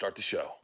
Start the show.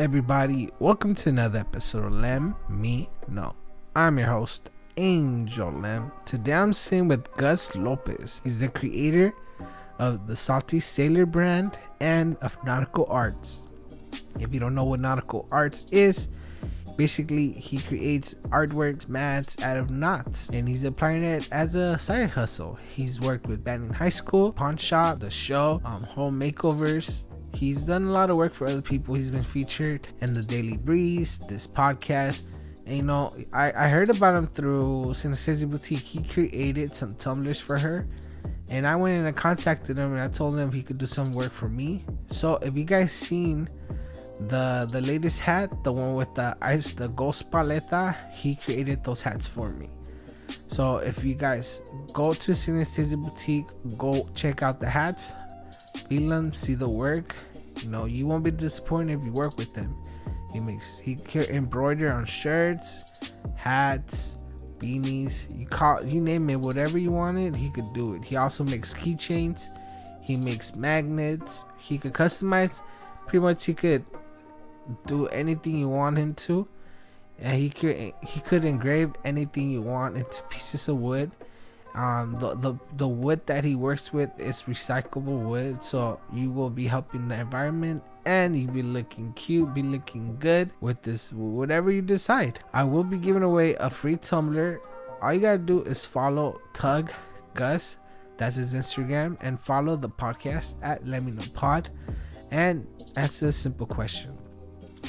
Everybody? Welcome to another episode of Lem Me Know. I'm your host, Angel Lem. Today I'm sitting with Gus Lopez. He's the creator of the Salty Sailor brand and of Nautical Arts. If you don't know what Nautical Arts is, basically he creates artworks, mats out of knots, and he's applying it as a side hustle. He's worked with Banning High School, Pawn Shop, The Show, um, Home Makeovers, He's done a lot of work for other people. He's been featured in the Daily Breeze, this podcast. And, you know, I, I heard about him through Synesthesia Boutique. He created some tumblers for her. And I went in and contacted him and I told him he could do some work for me. So if you guys seen the the latest hat, the one with the ice the ghost paleta, he created those hats for me. So if you guys go to Synesthesia Boutique, go check out the hats them, see the work. You know, you won't be disappointed if you work with him. He makes he can embroider on shirts, hats, beanies. You call you name it, whatever you wanted, he could do it. He also makes keychains. He makes magnets. He could customize. Pretty much, he could do anything you want him to, and he could he could engrave anything you want into pieces of wood um the, the the wood that he works with is recyclable wood so you will be helping the environment and you'll be looking cute be looking good with this whatever you decide. I will be giving away a free tumbler all you gotta do is follow tug gus that's his instagram and follow the podcast at let me know pod and answer a simple question.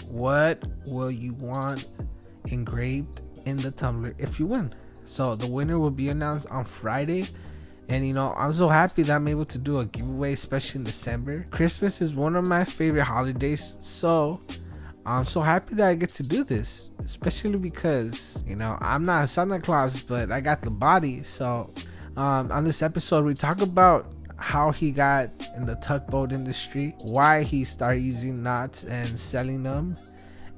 What will you want engraved in the tumbler if you win so the winner will be announced on Friday. And you know, I'm so happy that I'm able to do a giveaway, especially in December. Christmas is one of my favorite holidays. So I'm so happy that I get to do this, especially because, you know, I'm not Santa Claus, but I got the body. So um, on this episode, we talk about how he got in the tugboat industry, why he started using knots and selling them,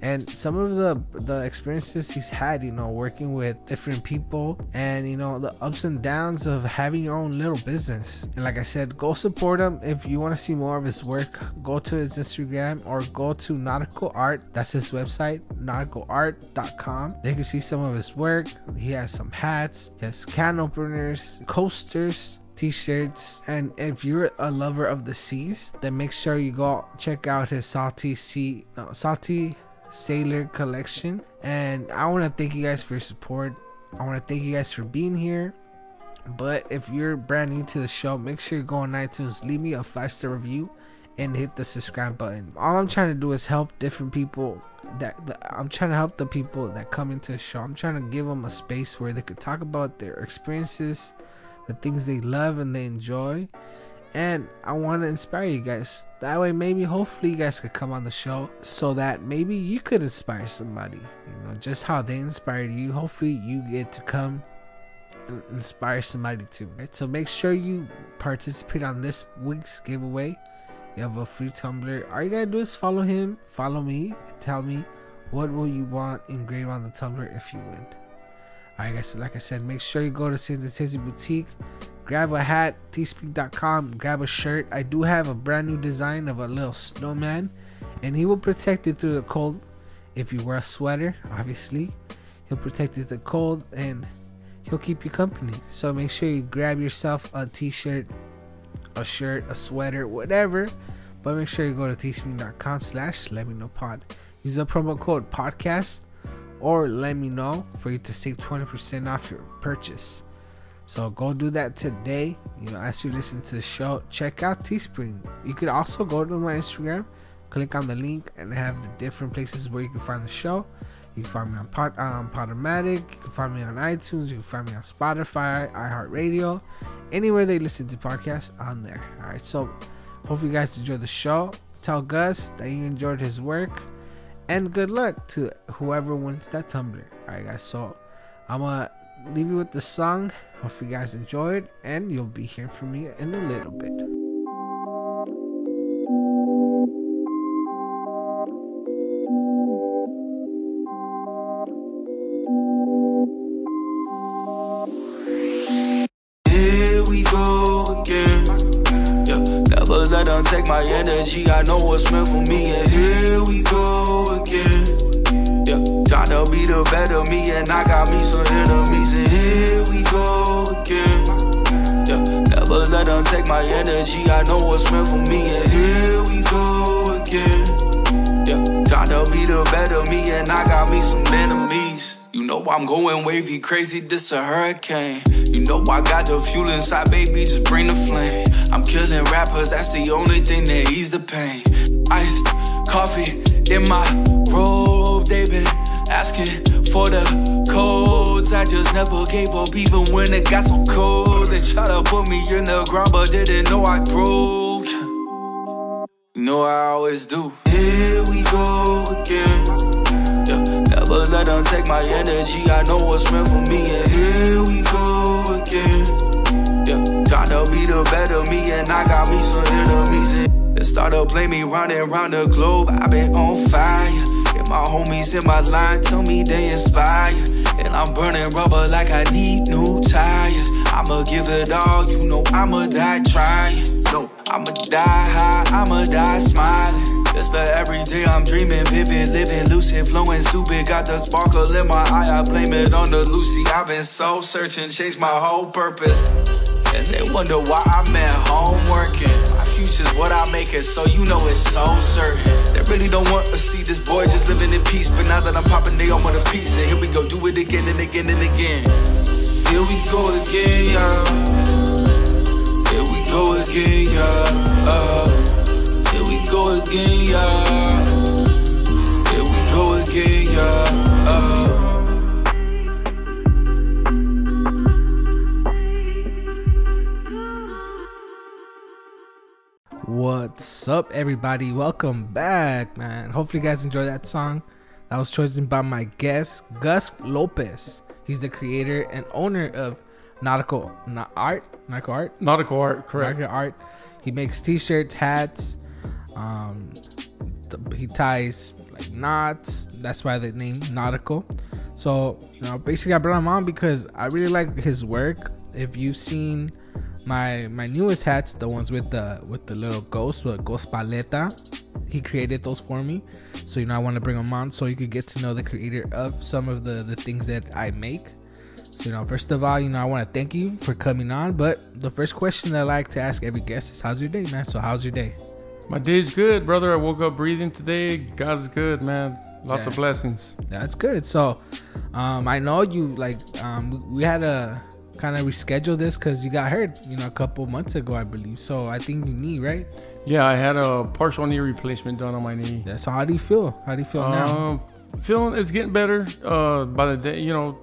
and some of the the experiences he's had you know working with different people and you know the ups and downs of having your own little business. And like i said go support him. If you want to see more of his work go to his instagram or go to nautical art. That's his website nauticalart.com they can see some of his work. He has some hats. He has can openers coasters t-shirts. And if you're a lover of the seas then make sure you go check out his salty sea no salty Sailor collection. And I want to thank you guys for your support. I want to thank you guys for being here. But if you're brand new to the show, make sure you go on iTunes, leave me a five star review, and hit the subscribe button. All I'm trying to do is help different people. That, I'm trying to help the people that come into the show. I'm trying to give them a space where they could talk about their experiences, the things they love and they enjoy, and I want to inspire you guys. That way, maybe, hopefully, you guys could come on the show so that maybe you could inspire somebody. You know, just how they inspired you. Hopefully, you get to come and inspire somebody too. Right? So make sure you participate on this week's giveaway. You have a free tumbler. All you gotta do is follow him, follow me, and tell me what will you want engraved on the tumbler if you win. Alright guys, so like I said, make sure you go to Synesthesia Boutique grab a hat teespring.com grab a shirt i do have a brand new design of a little snowman and he will protect you through the cold if you wear a sweater obviously he'll protect you through the cold and he'll keep you company so make sure you grab yourself a t-shirt a shirt, a sweater, whatever. But make sure you go to teespring.com slash let me know pod. Use the promo code podcast or let me know for you to save 20% off your purchase. So go do that today. You know, as you listen to the show, check out Teespring. You could also go to my Instagram, click on the link, and have the different places where you can find the show. You can find me on Pod, um, Podomatic. You can find me on iTunes. You can find me on Spotify, iHeartRadio, anywhere they listen to podcasts on there. All right. So, hope you guys enjoyed the show. Tell Gus that you enjoyed his work, and good luck to whoever wins that tumbler. All right, guys. So, I'm gonna leave you with the song. Hope you guys enjoyed, and you'll be hearing from me in a little bit. Here we go again. Yeah, never let take my energy. I know what's meant for me, and here we go again. Yeah, trying to be the better me, and I got me some my energy. I know what's meant for me, and here we go again. Yeah, trying to be the better me, and I got me some enemies. You know I'm going wavy, crazy, this a hurricane. You know I got the fuel inside, baby, just bring the flame. I'm killing rappers, that's the only thing that ease the pain. Iced coffee in my robe, they been asking for the I just never gave up, even when it got so cold. They tried to put me in the ground, but didn't know I grew. You know I always do. Here we go again. Yeah, never let them take my energy. I know what's meant for me, and here we go again. Yeah, trying to be the better me, and I got me some enemies. They start to play me round and round the globe. i been on fire. And my homies in my line tell me they inspire. I'm burning rubber like I need new tires. I'ma give it all, you know I'ma die trying. No, I'ma die high, I'ma die smiling. It's the everyday I'm dreaming, vivid, living, lucid, flowing, stupid. Got the sparkle in my eye, I blame it on the Lucy. I've been soul searching, changed my whole purpose. And they wonder why I'm at home working. Future's what I make it, so you know it's so certain. They really don't want to see this boy just living in peace. But now that I'm popping, they all want a piece. And here we go, do it again and again and again. Here we go again, yeah. Here we go again, yeah. Uh, here we go again, yeah. Here we go again, yeah. What's up, everybody? Welcome back, man. Hopefully, you guys enjoyed that song. That was chosen by my guest, Gus Lopez. He's the creator and owner of Nautical Na- Art. Nautical Art. Nautical art, correct. Nautical Art. He makes T-shirts, hats. Um, he ties like knots. That's why the name Nautical. So, you know, basically, I brought him on because I really like his work. If you've seen my my newest hats, the ones with the with the little ghost, with ghost paleta, he created those for me. So you know, I want to bring him on so you could get to know the creator of some of the the things that I make. So you know, first of all, you know, I want to thank you for coming on. But the first question that I like to ask every guest is, "How's your day, man?" So how's your day? My day's good, brother. I woke up breathing today. God's good, man. Lots Yeah. of blessings. That's good. So, um, I know you like um, we- had to kind of reschedule this because you got hurt, you know, a couple months ago, I believe. So I think you knee, right? Yeah, I had a partial knee replacement done on my knee. Yeah. So how do you feel? How do you feel now? Um, feeling it's getting better. Uh, by the day, you know,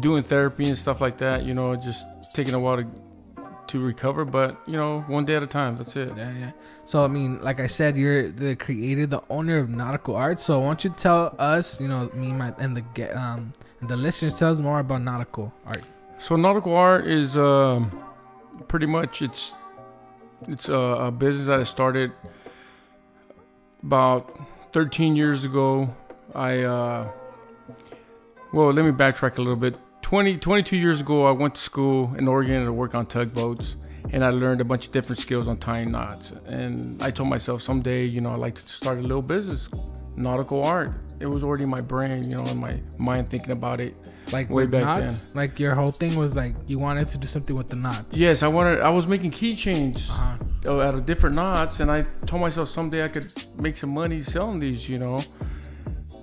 doing therapy and stuff like that. You know, just taking a while to to recover, but you know, one day at a time. That's it. Yeah, yeah. So I mean, like I said, you're the creator, the owner of Nautical Art. So why don't you tell us, you know, me and my and the get um and the listeners tell us more about Nautical Art. So nautical art is um, pretty much it's it's a, a business that I started about 13 years ago. I uh, well, let me backtrack a little bit. 20, 22 years ago, I went to school in Oregon to work on tugboats, and I learned a bunch of different skills on tying knots. And I told myself someday, you know, I'd like to start a little business, nautical art. It was already in my brain, you know, in my mind thinking about it. Like Way back knots. Like your whole thing was like you wanted to do something with the knots. Yes, I wanted. I was making keychains Uh-huh. uh, out of different knots, and I told myself someday I could make some money selling these. You know.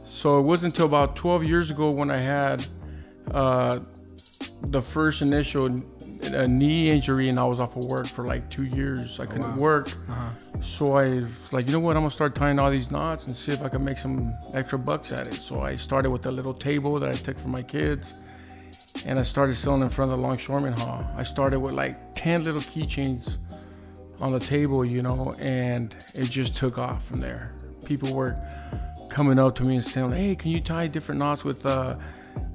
So it wasn't until about 12 years ago when I had uh, the first initial uh, knee injury, and I was off of work for like two years. I couldn't wow. work. Uh-huh. So I was like, you know what? I'm gonna start tying all these knots and see if I can make some extra bucks at it. So I started with a little table that I took for my kids, and I started selling in front of the Longshoreman Hall. I started with like 10 little keychains on the table, you know, and it just took off from there. People were coming up to me and saying, "Hey, can you tie different knots with, uh,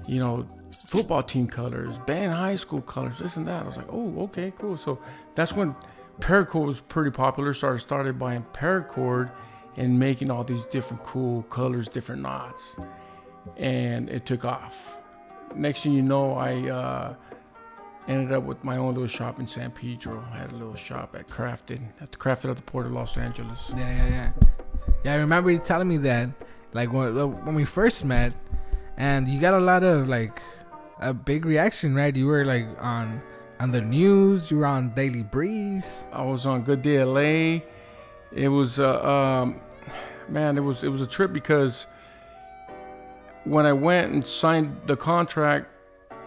you know, football team colors, Banning High School colors, this and that?" I was like, "Oh, okay, cool." So that's when paracord was pretty popular. Started started buying paracord and making all these different cool colors, different knots, and it took off. Next thing you know, I uh, ended up with my own little shop in San Pedro. I had a little shop at Crafted, at the Crafted at the Port of Los Angeles. Yeah, yeah, yeah. Yeah, I remember you telling me that, like when when we first met, and you got a lot of like a big reaction, right? You were like on on the news. You were on Daily Breeze. I was on Good Day LA. It was uh, um, man, it was it was a trip because when I went and signed the contract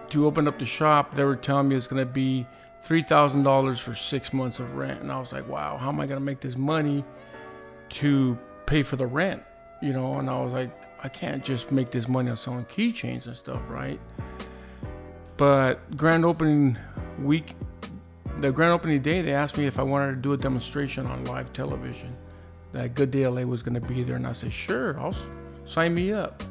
to open up the shop, they were telling me it's gonna be three thousand dollars for six months of rent, and I was like, wow, how am I gonna make this money to pay for the rent? You know, and I was like, I can't just make this money on selling keychains and stuff, right? But grand opening week the grand opening day, they asked me if I wanted to do a demonstration on live television. That Good Day LA was going to be there, and I said, "Sure, I'll sign me up."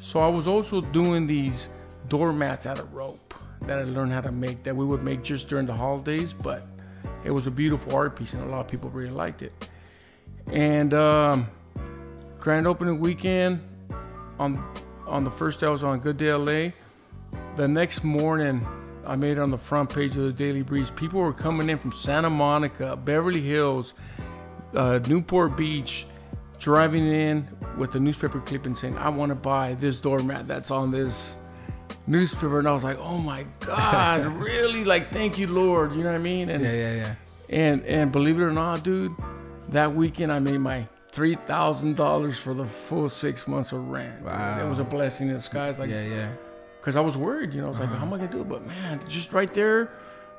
So I was also doing these doormats out of rope that I learned how to make. That we would make just during the holidays, but it was a beautiful art piece, and a lot of people really liked it. And um, grand opening weekend on on the first day I was on Good Day LA. The next morning, I made it on the front page of the Daily Breeze. People were coming in from Santa Monica, Beverly Hills, uh, Newport Beach, driving in with the newspaper clipping saying, I want to buy this doormat that's on this newspaper. And I was like, oh my God, really? Like, thank you, Lord. You know what I mean? And, Yeah, yeah, yeah. and, and believe it or not, dude, that weekend I made my $3,000 for the full six months of rent. dude. Wow. It was a blessing in disguise. Like, Yeah, yeah. Because I was worried. You know, I was like, uh-huh. how am I gonna do it? But man, just right there,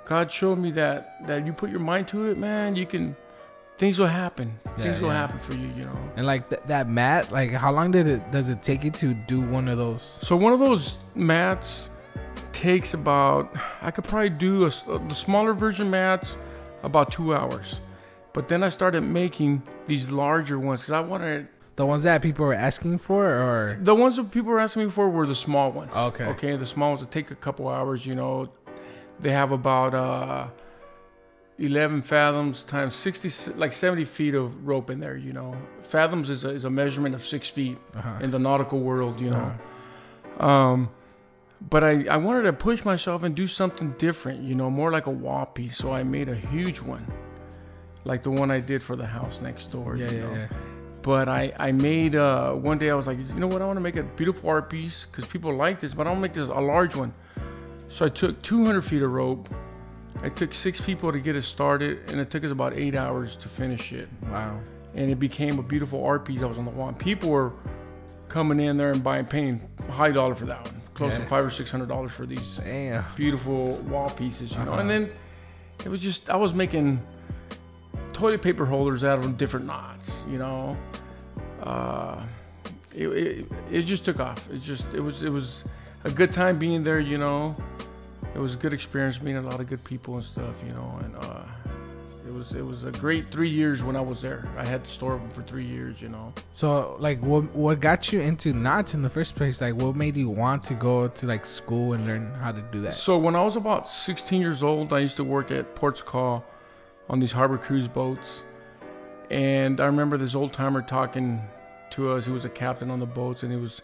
God showed me that that you put your mind to it, man, you can. Things will happen. Yeah, things will yeah. happen for you. You know. And like th- that mat, like how long did it does it take you to do one of those? So one of those mats takes about. I could probably do a, s- uh, the smaller version mats about two hours, but then I started making these larger ones because I wanted The ones that people were asking for, or The ones that people were asking me for were the small ones. Okay. Okay, the small ones that take a couple hours. You know, they have about uh, eleven fathoms times sixty, like seventy feet of rope in there. You know, fathoms is a, is a measurement of six feet Uh-huh. in the nautical world. You know, um, but I I wanted to push myself and do something different. You know, more like a piece. So I made a huge one, like the one I did for the house next door. yeah, you yeah, know? yeah. But I, I made uh, one day I was like, you know what, I want to make a beautiful art piece because people like this, but I want to make this a large one. So I took 200 feet of rope. I took six people to get it started, and it took us about eight hours to finish it. Wow. And it became a beautiful art piece that was on the wall. People were coming in there and buying, paying high dollar for that one, close to five or six hundred dollars for these Damn. beautiful wall pieces, you know. Uh-huh. And then it was just I was making toilet paper holders out of different knots, you know. Uh, it, it, it just took off. It just it was it was a good time being there, you know. It was a good experience meeting a lot of good people and stuff, you know. And uh, it was it was a great three years when I was there. I had the store open for three years, you know. So like, what what got you into knots in the first place? Like, what made you want to go to like school and learn how to do that? So when I was about 16 years old, I used to work at Ports Call on these harbor cruise boats, and I remember this old timer talking to us. He was a captain on the boats, and he was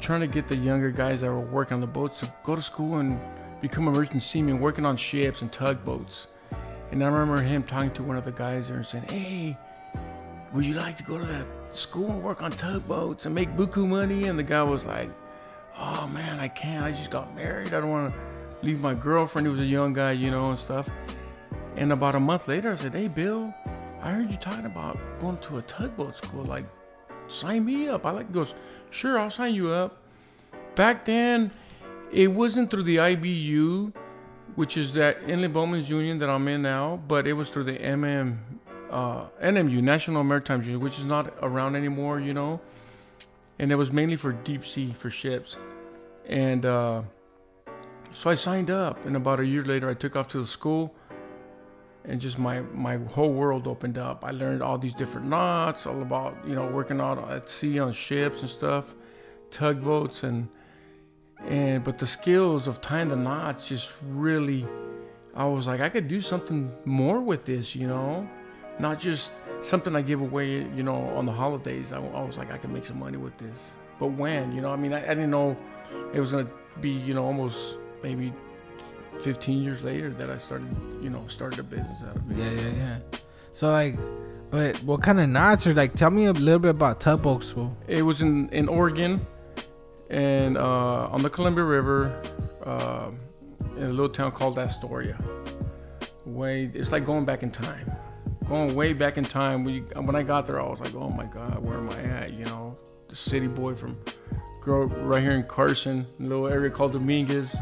trying to get the younger guys that were working on the boats to go to school and become a merchant seaman, working on ships and tugboats. And I remember him talking to one of the guys there and saying, "Hey, would you like to go to that school and work on tugboats and make buku money. And the guy was like, oh man, I can't. I just got married. I don't want to leave my girlfriend. He was a young guy, you know, and stuff. And about a month later, I said, hey, Bill, I heard you talking about going to a tugboat school. Like, sign me up. I like, goes, sure, I'll sign you up. Back then, it wasn't through the IBU, which is that Inland Boatmen's Union that I'm in now, but it was through the MM, uh, NMU, National Maritime Union, which is not around anymore, you know. And it was mainly for deep sea for ships. And uh, so I signed up, and about a year later, I took off to the school and just my my whole world opened up. I learned all these different knots, all about you know working out at sea on ships and stuff, tugboats and and but the skills of tying the knots just really, I was like I could do something more with this, you know, not just something I give away, you know, on the holidays. I, I was like I could make some money with this, but when, you know, I mean I, I didn't know it was gonna be you know almost maybe 15 years later that I started, you know, started a business out of it. Yeah, yeah, yeah. So like, but what kind of knots are like? Tell me a little bit about tugboat school. It was in in Oregon, and uh, on the Columbia River, uh, in a little town called Astoria. Way, it's like going back in time, going way back in time. When, you, when I got there, I was like, oh my god, where am I at? You know, the city boy from, grew up right here in Carson, a little area called Dominguez.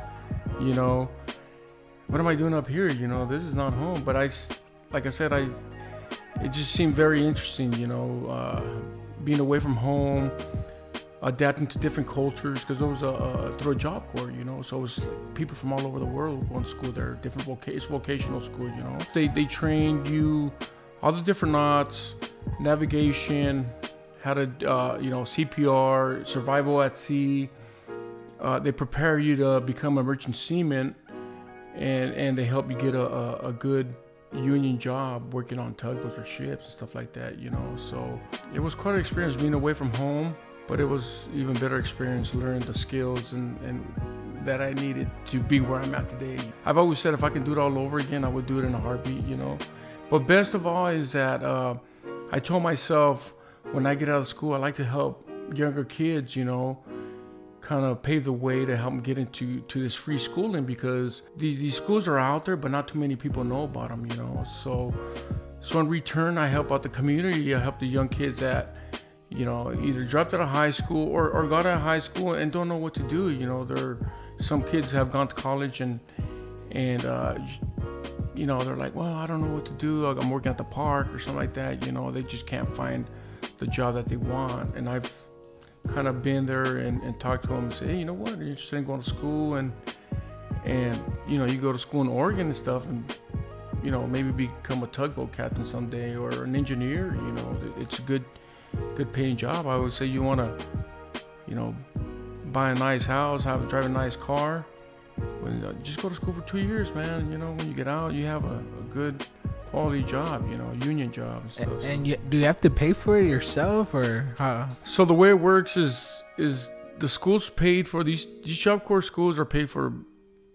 You know, what am I doing up here? You know, this is not home. But I, like I said, I, it just seemed very interesting. You know, uh, being away from home, adapting to different cultures because it was a, a, through a job corps. You know, so it was people from all over the world going to school there. Different voca- it's vocational school. You know, they they trained you all the different knots, navigation, how to uh, you know CPR, survival at sea. Uh, they prepare you to become a merchant seaman and and they help you get a, a, a, good union job working on tugboats or ships and stuff like that you know so it was quite an experience being away from home but it was even better experience learning the skills and, and that I needed to be where I'm at today. I've always said if I could do it all over again, I would do it in a heartbeat, you know. But best of all is that uh, I told myself when I get out of school, I like to help younger kids, you know, kind of pave the way to help them get into to this free schooling because these, these schools are out there, but not too many people know about them, you know. So, so in return, I help out the community. I help the young kids that, you know, either dropped out of high school or, or got out of high school and don't know what to do. You know, there some kids have gone to college and and uh, you know they're like, well, I don't know what to do. I'm working at the park or something like that. You know, they just can't find the job that they want. And I've kind of been there and, and talked to them and say, hey, you know what, are you interested in going to school and and you know you go to school in Oregon and stuff and you know maybe become a tugboat captain someday or an engineer. You know, it's a good good paying job. I would say you want to you know buy a nice house, have drive a nice car. When, uh, just go to school for two years, man. You know, when you get out, you have a, a good quality job, you know, union job and stuff. And, and you, do you have to pay for it yourself or how? So the way it works is is the schools paid for these these job corps schools are paid for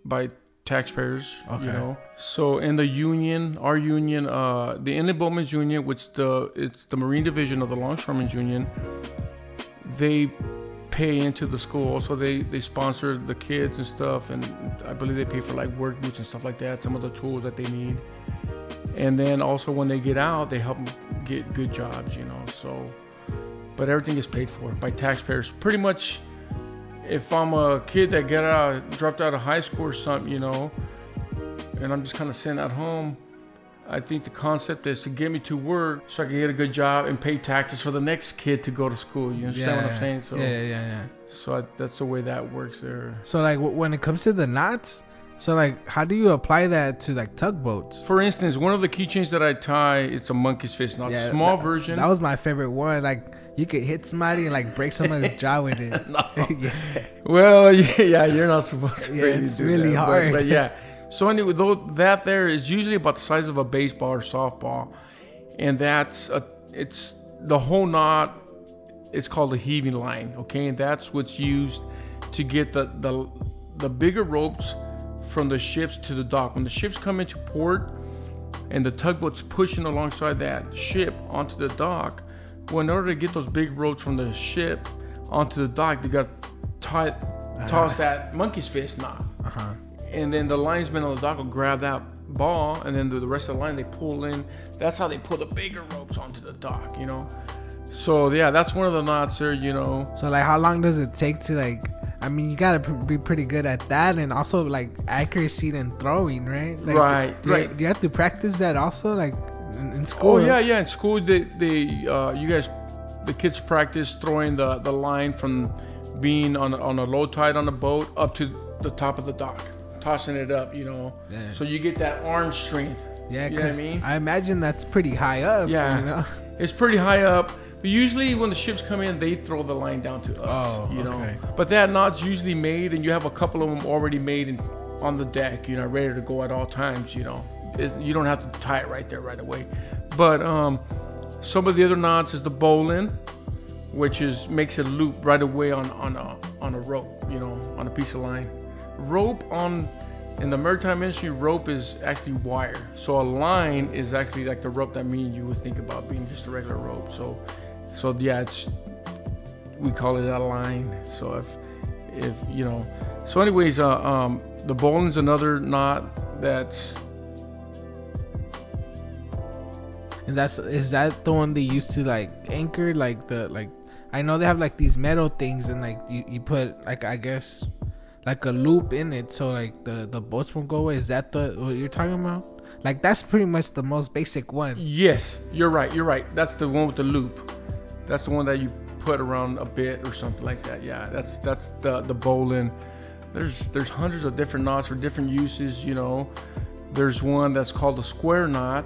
by taxpayers. Okay. You know, so in the union, our union, uh, the Inland Boatmen's Union, which the it's the Marine Division of the Longshoremen's Union, they pay into the school. So they they sponsor the kids and stuff, and I believe they pay for like work boots and stuff like that, some of the tools that they need and then also when they get out they help them get good jobs you know so but everything is paid for by taxpayers. Pretty much if i'm a kid that get out dropped out of high school or something you know and i'm just kind of sitting at home i think the concept is to get me to work so i can get a good job and pay taxes for the next kid to go to school you understand yeah, what i'm saying? So yeah yeah yeah so I, that's the way that works there. So like when it comes to the knots so like, how do you apply that to like tugboats? For instance, one of the keychains that I tie, it's a monkey's fist, not yeah, small that, version. That was my favorite one. Like you could hit somebody and like break someone's jaw with it. yeah. Well, yeah, you're not supposed to. Yeah, it's really that, hard. But, but, yeah. So anyway, though that there is usually about the size of a baseball or softball, and that's a it's the whole knot. It's called a heaving line. Okay, and that's what's used to get the the the bigger ropes from the ships to the dock. When the ships come into port and the tugboat's pushing alongside that ship onto the dock, Well, in order to get those big ropes from the ship onto the dock, they got tie, toss that monkey's fist knot. Uh-huh. And then the linesman on the dock will grab that ball, and then the, the rest of the line they pull in. That's how they pull the bigger ropes onto the dock, you know. So yeah, that's one of the knots there, you know. So like, how long does it take to like? I mean, you gotta pr- be pretty good at that, and also like accuracy and throwing, right? Like, Right, do you- right. Do you have to practice that also, like in, in school? Oh yeah, yeah. In school, they, they uh, you guys, the kids practice throwing the, the line from being on a- on a low tide on a boat up to the top of the dock, tossing it up. You know, Yeah. so you get that arm strength. yeah. you know I mean. imagine that's pretty high up. Yeah. you know. It's pretty high up. But usually when the ships come in, they throw the line down to us. Oh, you know. okay. But that knot's usually made, and you have a couple of them already made in, on the deck. You know, ready to go at all times. You know, It's- you don't have to tie it right there right away. But um, some of the other knots is the bowline, which is makes a loop right away on on a on a rope. You know, on a piece of line. Rope on in the maritime industry, rope is actually wire. So a line is actually like the rope that me and you would think about being just a regular rope. So, so yeah, it's we call it a line. So if if you know, so anyways, uh, um, the bowline's another knot that's And that's is that the one they used to like anchor like the like I know they have like these metal things and like you, you put like I guess like a loop in it so like the the boats won't go away. Is that the what you're talking about? Like that's pretty much the most basic one. yes, you're right, you're right. That's the one with the loop. That's the one that you put around a bit or something like that. Yeah, that's that's the the bowline. There's there's hundreds of different knots for different uses. You know, there's one that's called a square knot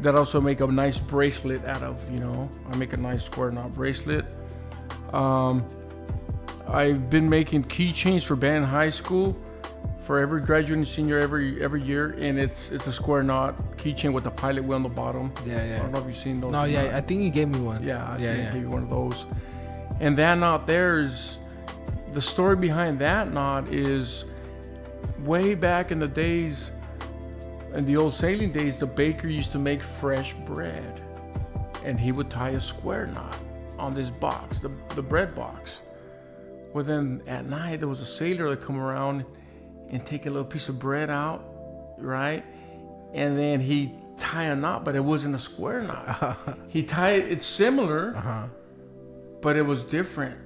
that also make a nice bracelet out of. You know, I make a nice square knot bracelet. Um, I've been making keychains for Banning High School for every graduating senior every every year, and it's it's a square knot keychain with the pilot wheel on the bottom. Yeah, yeah. I don't know if you've seen those. No, yeah, not. I think you gave me one. Yeah, I yeah, yeah. give you one of those. And that knot there is the story behind that knot is way back in the days, in the old sailing days, the baker used to make fresh bread, and he would tie a square knot on this box, the the bread box. Well, then at night there was a sailor that come around and take a little piece of bread out, right? And then he tie a knot, but it wasn't a square knot. he tied it's similar, Uh-huh. but it was different.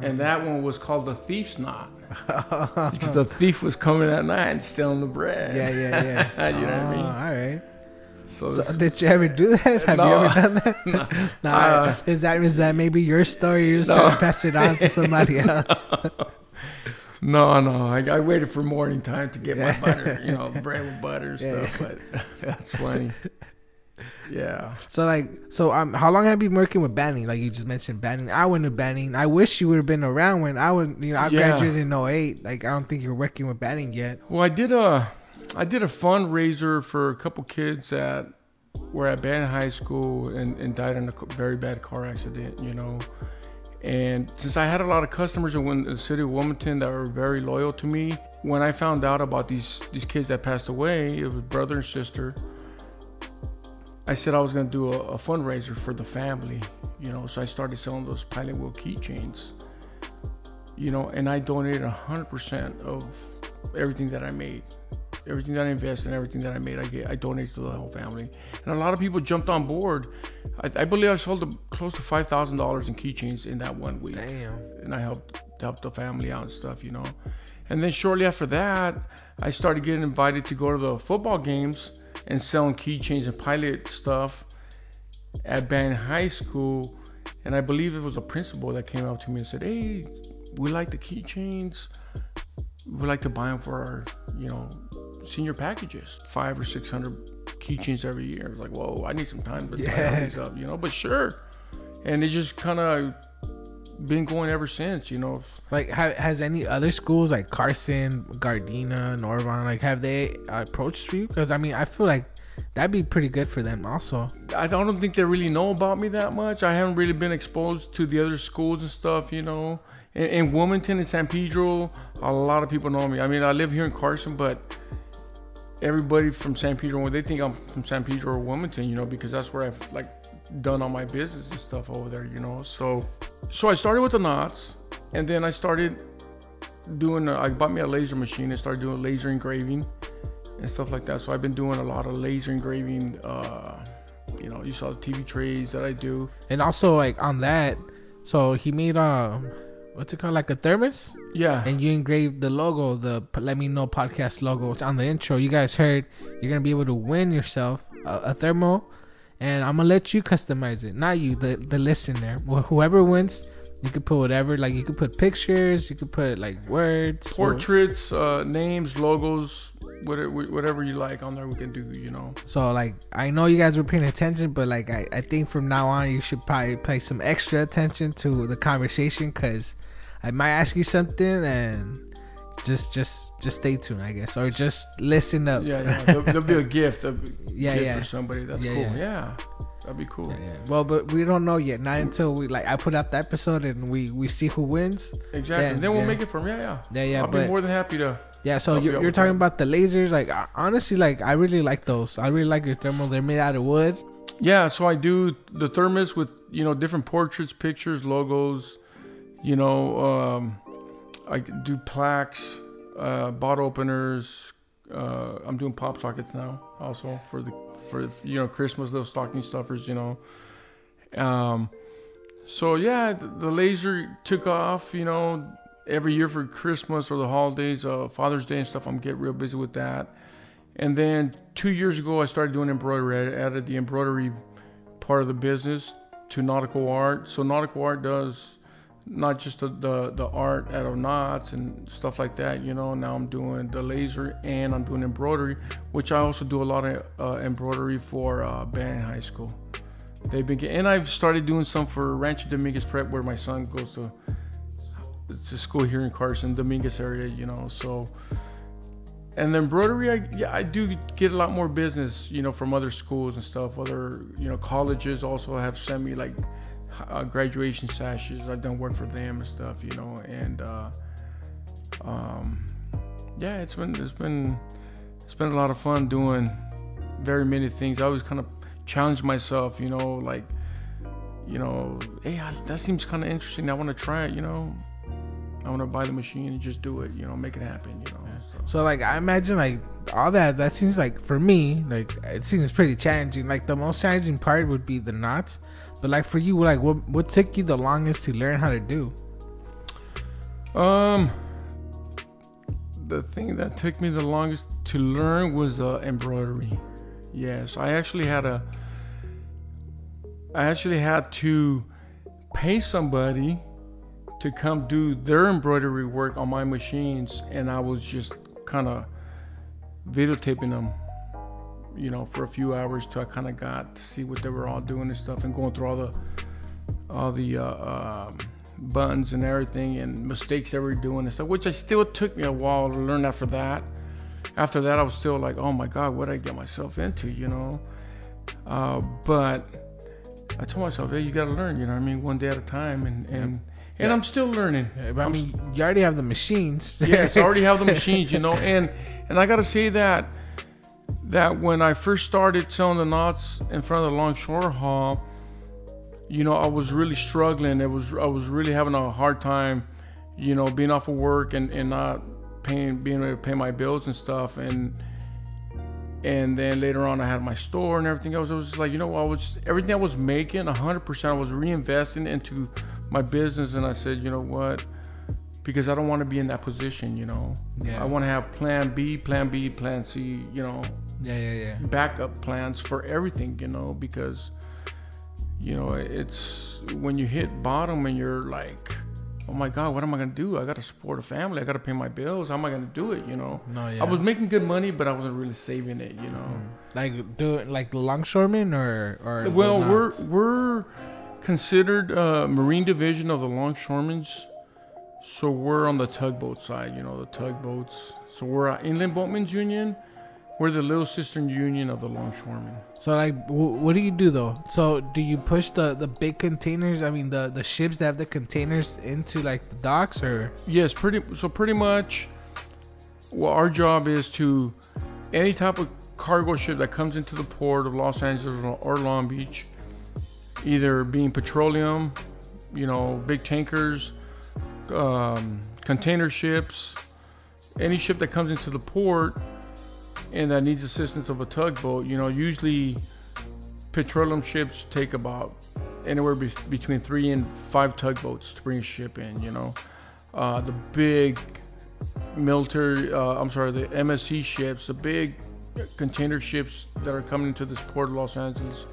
And that one was called the thief's knot. because the thief was coming at night and stealing the bread. Yeah, yeah, yeah. you know what I mean? Oh, All right. So, So did you ever do that? Have you ever done that? no. Uh, is that is that maybe your story? You're just No. trying to pass it on to somebody else. No, no, I, I waited for morning time to get Yeah. my butter, you know, bread with butter and Yeah. stuff. But that's funny. Yeah. So like, so um, how long have you been working with Banning? Like you just mentioned Banning. I went to Banning. I wish you would have been around when I was, you know, I Yeah. graduated in 08. Like I don't think you're working with Banning yet. Well, I did a, I did a fundraiser for a couple kids that were at Banning High School and, and died in a very bad car accident. You know, and since I had a lot of customers in the city of Wilmington that were very loyal to me, when I found out about these these kids that passed away, it was brother and sister. I said I was gonna do a, a fundraiser for the family. You know, so I started selling those pilot wheel keychains. You know, and I donated 100% of everything that I made, everything that I invested, and everything that I made, I get, I donated to the whole family. And a lot of people jumped on board. I, I believe I sold close to five thousand dollars in keychains in that one week, Damn. and I helped helped the family out and stuff, you know. And then shortly after that, I started getting invited to go to the football games and selling keychains and pilot stuff at Banning High School. And I believe it was a principal that came up to me and said, "Hey, we like the keychains. We like to buy them for our, you know, senior packages, five or six hundred keychains every year." I was like, "Whoa, I need some time to Yeah. these up," you know. But sure, and it just kind of been going ever since, you know. Like, ha- has any other schools like Carson, Gardena, Narbonne, like, have they approached you? Because I mean, I feel like that'd be pretty good for them also. I don't think they really know about me that much. I haven't really been exposed to the other schools and stuff, you know. In, in Wilmington and San Pedro, a lot of people know me. I mean, I live here in Carson, but everybody from San Pedro, they think I'm from San Pedro or Wilmington, you know, because that's where I've like done all my business and stuff over there, you know. So, so I started with the knots, and then I started doing. I bought me a laser machine and started doing laser engraving and stuff like that. So I've been doing a lot of laser engraving. Uh, you know, you saw the TV trays that I do. And also like on that, so he made um, what's it called, like a thermos, Yeah, and you engraved the logo, the Let Me Know podcast logo. It's on the intro. You guys heard. You're gonna be able to win yourself a, a thermo, and I'm gonna let you customize it, not you, the the listener. Wh- Whoever wins, you could put whatever. Like you could put pictures, you could put like words, or- portraits, uh, names, logos, whatever, whatever you like on there, we can do. You know. So like I know you guys were paying attention, but like I, I think from now on you should probably pay some extra attention to the conversation because I might ask you something and just just just stay tuned I guess or just listen up. Yeah, yeah. There'll, there'll be a gift, Yeah, gift yeah. for somebody. That's Yeah, cool. yeah. Yeah. that'd be cool. Yeah, yeah. Well, but we don't know yet. Not until we like I put out the episode and we we see who wins. Exactly. Yeah, then we'll make it from yeah, yeah. Yeah, yeah. I'll but be more than happy to. yeah, so you're, you're talking about the lasers. Like honestly, like I really like those. I really like your thermal. They're made out of wood. Yeah, so I do the thermos with you know different portraits, pictures, logos. You know, um, I do plaques, uh, bottle openers. Uh, I'm doing pop sockets now, also for the for you know Christmas little stocking stuffers. You know, um, so yeah, the, laser took off. You know, every year for Christmas or the holidays, uh, Father's Day and stuff. I'm getting real busy with that. And then two years ago, I started doing embroidery. I added the embroidery part of the business to nautical art. So nautical art does not just the, the, the art out of knots and stuff like that, you know. Now I'm doing the laser and I'm doing embroidery, which I also do a lot of uh, embroidery for uh, Banning High School. They've been and I've started doing some for Rancho Dominguez Prep, where my son goes to to school here in Carson, Dominguez area, you know. So and the embroidery, I, yeah, I do get a lot more business, you know, from other schools and stuff. Other, you know, colleges also have sent me like uh, graduation sashes. I've done work for them and stuff, you know, and uh, um, yeah, it's been it's been it's been a lot of fun doing very many things. I always kind of challenge myself, you know, like you know, hey, I, that seems kind of interesting. I want to try it, you know. I want to buy the machine and just do it, you know, make it happen, you know. So. So like I imagine like all that that seems like for me like it seems pretty challenging. Like the most challenging part would be the knots, but like for you like what what took you the longest to learn how to do? Um, the thing that took me the longest to learn was uh, embroidery. Yes, I actually had a. I actually had to pay somebody to come do their embroidery work on my machines, and I was just kind of videotaping them, you know, for a few hours till I kind of got to see what they were all doing and stuff, and going through all the all the uh, um, buttons and everything and mistakes they were doing and stuff, which I still took me a while to learn after that. After that, I was still like, oh my God, what did I get myself into, you know? Uh, but I told myself, hey, you got to learn, you know I mean? One day at a time. And, and, and I'm still learning. I mean, you already have the machines. yes, I already have the machines, you know, and and I gotta say that that when I first started selling the knots in front of the Longshore Hall, you know, I was really struggling. It was I was really having a hard time, you know, being off of work and, and not paying being able to pay my bills and stuff and and then later on I had my store and everything else. It was just like, you know, I was everything I was making, hundred percent I was reinvesting into my business and I said, you know what? Because I don't want to be in that position, you know. Yeah. I want to have plan B, plan B, plan C, you know, yeah, yeah, yeah. backup plans for everything, you know, because you know, it's when you hit bottom and you're like, oh my God, what am I gonna do? I gotta support a family. I gotta pay my bills. How am I gonna do it? You know. No, yeah. I was making good money, but I wasn't really saving it. You know. Like do like longshoremen or or Well, we're we're considered uh, Marine Division of the Longshoremen's, so we're on the tugboat side. You know, the tugboats. So we're an Inland Boatmen's Union. We're the little sister union of the Longshoremen. So like, w- what do you do though? So do you push the the big containers? I mean, the the ships that have the containers into like the docks, or Yes, pretty. So pretty much, well, our job is to any type of cargo ship that comes into the port of Los Angeles or- or Long Beach. either being petroleum, you know, big tankers, um, container ships, any ship that comes into the port and that needs assistance of a tugboat. You know, usually petroleum ships take about anywhere be- between three and five tugboats to bring ship in. You know, uh, the big military, uh, I'm sorry, the MSC ships, the big container ships that are coming into this port of Los Angeles.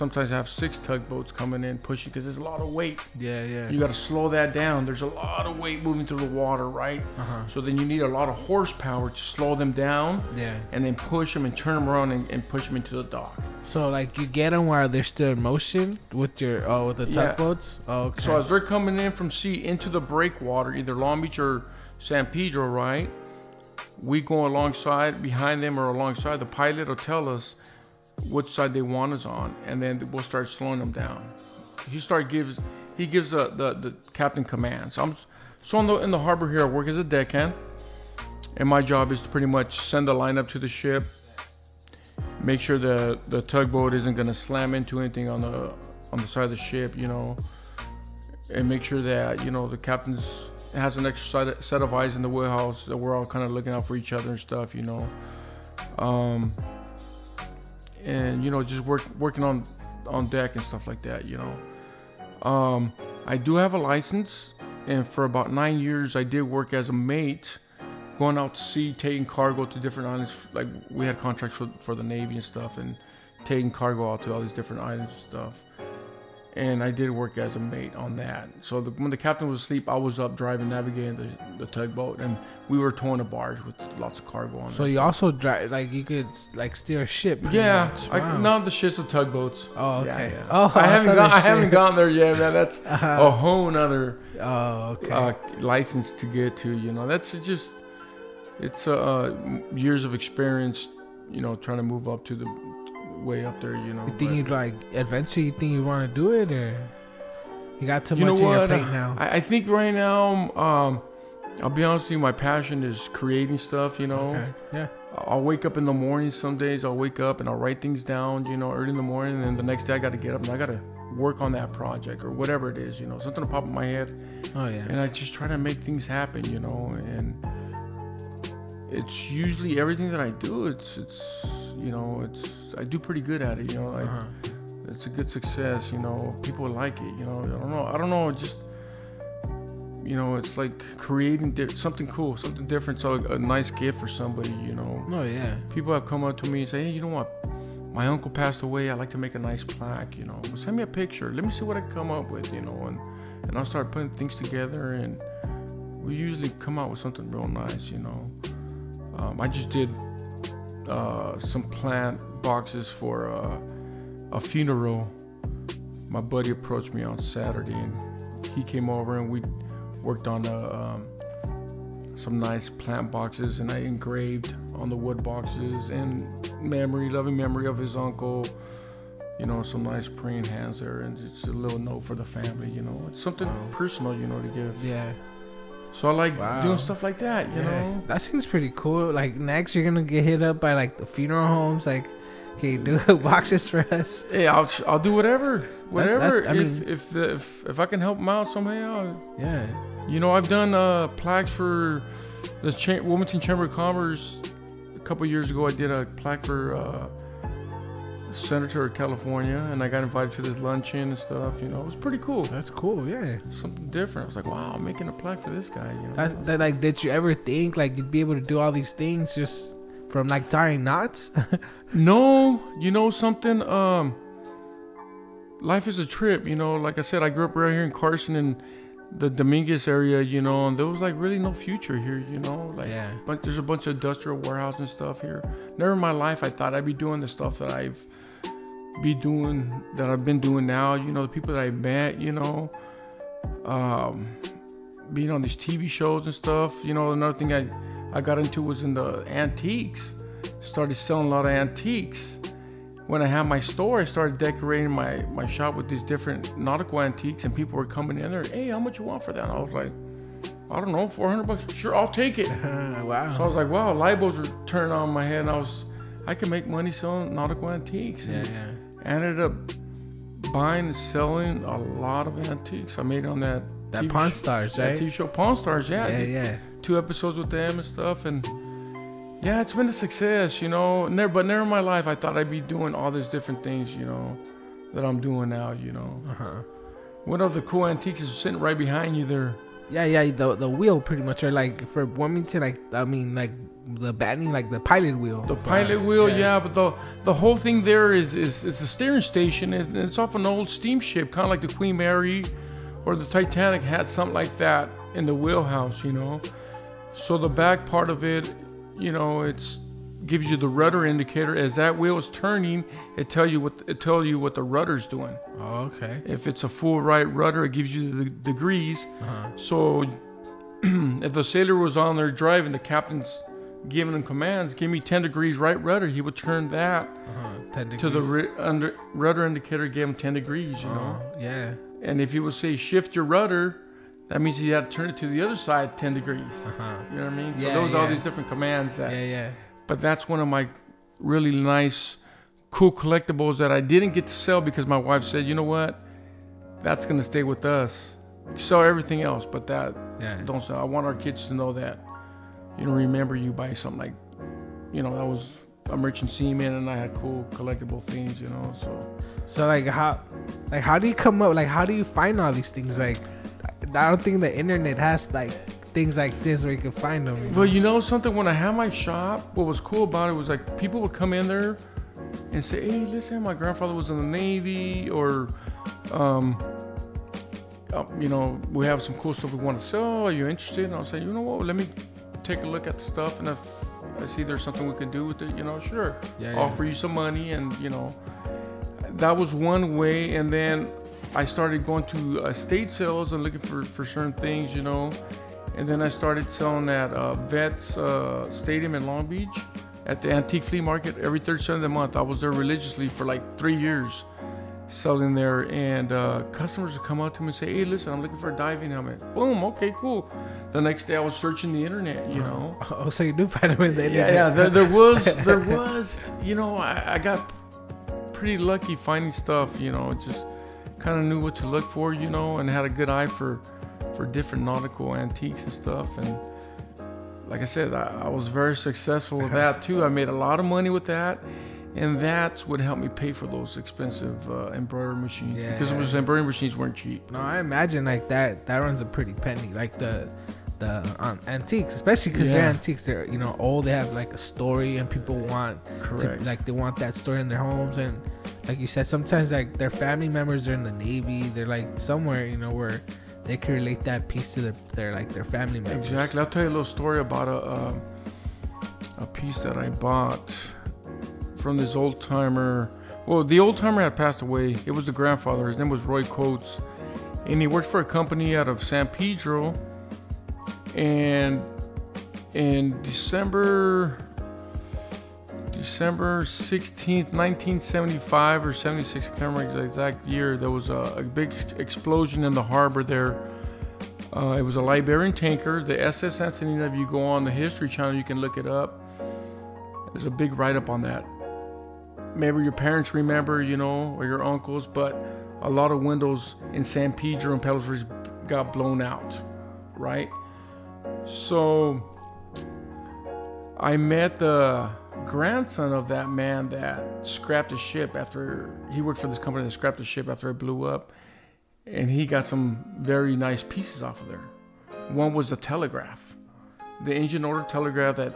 Sometimes I have six tugboats coming in pushing because there's a lot of weight. Yeah, yeah. You got to slow that down. There's a lot of weight moving through the water, right? Uh-huh. So then you need a lot of horsepower to slow them down yeah. and then push them and turn them around and, and push them into the dock. So like you get them while they're still in motion with your oh with the Yeah. tugboats. Oh, okay. So as they're coming in from sea into the breakwater, either Long Beach or San Pedro, right? We go alongside, behind them or alongside. The pilot will tell us which side they want us on, and then we'll start slowing them down. He start gives he gives the the, the captain commands. I'm so in the in the harbor here. I work as a deckhand, and my job is to pretty much send the line up to the ship, make sure the the tugboat isn't gonna slam into anything on the on the side of the ship, you know, and make sure that you know the captain's has an extra set of eyes in the wheelhouse that we're all kind of looking out for each other and stuff, you know. Um, and you know, just work working on on deck and stuff like that, you know. Um, I do have a license, and for about nine years, I did work as a mate, going out to sea, taking cargo to different islands. Like we had contracts for for the Navy and stuff, and taking cargo out to all these different islands and stuff. And I did work as a mate on that. So the, when the captain was asleep, I was up driving, navigating the, the tugboat, and we were towing a barge with lots of cargo on it. So you also drive like you could like steer a ship. Yeah, much. I, Wow. not the shits of tugboats. Oh, okay. yeah. Oh, I I haven't gone. I haven't gone there yet, man. That's Uh-huh. a whole nother Oh, okay. uh, license to get to. You know, that's just it's uh, years of experience. You know, trying to move up to the way up there. You know, you think you'd like adventure? You think you want to do it, or you got too you much on your plate now? I, I think right now, um, I'll be honest with you. My passion is creating stuff. You know, okay. Yeah. I'll wake up in the morning. Some days I'll wake up and I'll write things down, you know, early in the morning. And then the next day I got to get up and I got to work on that project or whatever it is, you know, something will pop in my head. Oh yeah. And I just try to make things happen, you know. And it's usually everything that I do. It's it's you know it's I do pretty good at it, you know. Like Uh-huh. it's a good success, you know. People like it, you know. I don't know. I don't know. Just you know, it's like creating di- something cool, something different. So a, a nice gift for somebody, you know Oh yeah. people have come up to me and say, "Hey, you know what? My uncle passed away. I'd like to make a nice plaque. You know, send me a picture. Let me see what I come up with. You know, and and I'll start putting things together, and we usually come out with something real nice. You know, um, I just did uh, some plant boxes for uh, a funeral. My buddy approached me on Saturday, and he came over, and we worked on a. Um, some nice plant boxes and I engraved on the wood boxes and memory, loving memory of his uncle. You know, some nice praying hands there and just a little note for the family, you know. It's something Wow. personal, you know, to give. Yeah. So I like Wow. doing stuff like that, you yeah. know. That seems pretty cool. Like next, you're gonna get hit up by like the funeral homes. Like, can you do boxes for us? Hey, I'll I'll do whatever, whatever. that- I if, mean- if if if I can help them out somehow, Yeah. You know, I've done uh, plaques for the Cha- Wilmington Chamber of Commerce. A couple years ago, I did a plaque for uh, Senator of California, and I got invited to this luncheon and stuff. You know, it was pretty cool. That's cool. Yeah. Something different. I was like, wow, I'm making a plaque for this guy. You know, That, that like, did you ever think like you'd be able to do all these things just from like tying knots? No, you know something. Um, life is a trip. You know, like I said, I grew up right here in Carson and the Dominguez area. You know, and there was like really no future here. You know, like Yeah. but there's a bunch of industrial warehouse and stuff here. Never in my life I thought I'd be doing the stuff that I've be doing that I've been doing now. You know, the people that I met. You know, um, being on these TV shows and stuff. You know, another thing I I got into was in the antiques. Started selling a lot of antiques. When I had my store, I started decorating my, my shop with these different nautical antiques, and people were coming in there. Hey, how much you want for that? And I was like, I don't know, 400 bucks. Sure, I'll take it. wow. So I was like, wow, light bulbs were turning on my head, and I was, I can make money selling nautical antiques. yeah, And yeah. I ended up buying and selling a lot of antiques. I made on that That TV Pawn Stars, that right? TV show Pawn Stars. Yeah, yeah, yeah. two episodes with them and stuff, and yeah, it's been a success. You know, never, but never in my life I thought I'd be doing all these different things. You know, that I'm doing now. You know, Uh-huh. one of the cool antiques is sitting right behind you there. Yeah, yeah, the the wheel pretty much, or like for Wilmington, like I mean, like the batting, like the pilot wheel. The pilot us, wheel, yeah. but the the whole thing there is is, is the steering station, and it's off an old steamship, kind of like the Queen Mary or the Titanic had something like that in the wheelhouse, you know. So the back part of it, you know, it's gives you the rudder indicator as that wheel is turning. It tell you what it tell you what the rudder's doing. Oh, okay. If it's a full right rudder, it gives you the degrees. Uh-huh. So if the sailor was on there driving, the captain's giving him commands, give me 10 degrees right rudder, he would turn that Uh-huh. To the under, rudder indicator, give him 10 degrees, you know. Oh, yeah. And if he would say shift your rudder, that means he had to turn it to the other side 10 degrees. Uh-huh. You know what I mean? So Yeah, those all yeah. these different commands that Yeah, yeah. But that's one of my really nice cool collectibles that I didn't get to sell because my wife said, "You know what? That's going to stay with us. Sell everything else, but that Yeah. don't sell. I want our kids to know that you know remember you by something like you know that was a merchant seaman and I had cool collectible things, you know. So So like how, like how do you come up? Like how do you find all these things? Like I don't think the internet has like things like this where you can find them. you know? Well, you know something. When I had my shop, what was cool about it was like people would come in there and say, "Hey, listen, my grandfather was in the Navy," or, um, uh, you know, we have some cool stuff we want to sell. Are you interested? And I'll say, you know what? Let me take a look at the stuff, and if I see there's something we can do with it, you know, sure, Yeah, yeah. offer you some money, and you know, that was one way. And then I started going to estate sales and looking for for certain things, you know. And then I started selling at uh, Vets uh, Stadium in Long Beach at the antique flea market every third Sunday of the month. I was there religiously for like three years selling there. And uh, customers would come up to me and say, Hey, listen, I'm looking for a diving helmet. Boom, okay, cool. The next day I was searching the internet, you know. Oh, so you do find them in the Yeah, yeah. There, there was, there was, you know, I, I got pretty lucky finding stuff. You know, just kind of knew what to look for, you know, and had a good eye for, for different nautical antiques and stuff. And like I said, I, I was very successful with that too. I made a lot of money with that. And that's what helped me pay for those expensive uh, embroidery machines because Yeah. those embroidery machines weren't cheap. No, I imagine like that. That runs a pretty penny. Like the the um, antiques, especially because they're antiques. They're you know old. They have like a story, and people want to, like they want that story in their homes. And like you said, sometimes like their family members are in the navy. They're like somewhere you know where they can relate that piece to their, their like their family members. Exactly. I'll tell you a little story about a um, a piece that I bought from this old timer. Well, the old timer had passed away. It was the grandfather. His name was Roy Coates, and he worked for a company out of San Pedro. And in December December 16th, 1975 or 76, I can't remember the exact year, there was a, a big explosion in the harbor there. Uh, it was a Liberian tanker, the SS Sansinena. If you go on the History Channel, you can look it up. There's a big write up on that. Maybe your parents remember, you know, or your uncles, but a lot of windows in San Pedro and Palos Verdes got blown out, right? So I met the grandson of that man that scrapped a ship after he worked for this company that scrapped a ship after it blew up and he got some very nice pieces off of there. One was a telegraph, the engine order telegraph that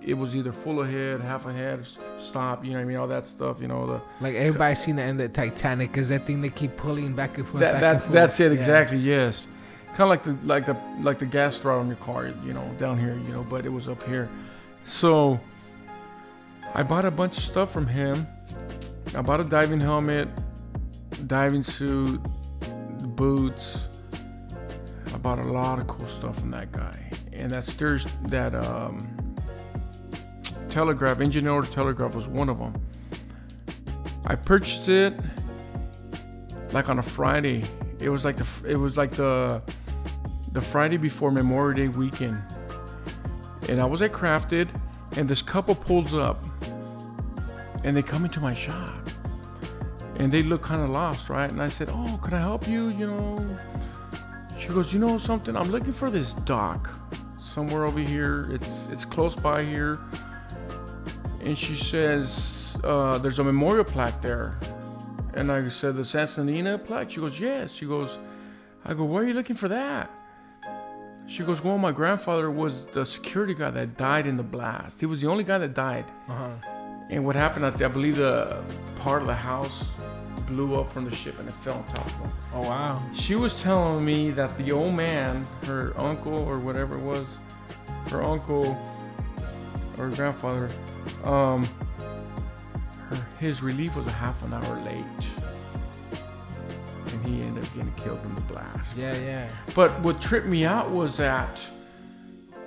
it was either full ahead, half ahead, stop, you know what I mean, all that stuff, you know, the Like everybody's seen the end of Titanic, is that thing they keep pulling back and forth. that, that and forth. that's it Yeah. exactly, yes. Kind of like the like the like the gas throttle on your car, you know, down here, you know, but it was up here. So I bought a bunch of stuff from him. I bought a diving helmet, diving suit, boots. I bought a lot of cool stuff from that guy. And that steers that um, telegraph, engine order telegraph was one of them. I purchased it like on a Friday. It was like the it was like the the Friday before Memorial Day weekend. And I was at Crafted and this couple pulls up and they come into my shop. and they look kind of lost, right? And I said, "Oh, can I help you?" You know. She goes, "You know something? I'm looking for this dock somewhere over here. It's it's close by here." And she says, uh, "There's a memorial plaque there." And I said, "The Sansinena plaque?" She goes, "Yes." She goes, "I go, why are you looking for that?" She goes, "Well, my grandfather was the security guy that died in the blast. He was the only guy that died." Uh-huh. And what happened, I, I believe the part of the house blew up from the ship and it fell on top of him. Oh wow. She was telling me that the old man, her uncle or whatever it was, her uncle or grandfather, um, her, his relief was a half an hour late. And he ended up getting killed in the blast. Yeah, yeah. But what tripped me out was that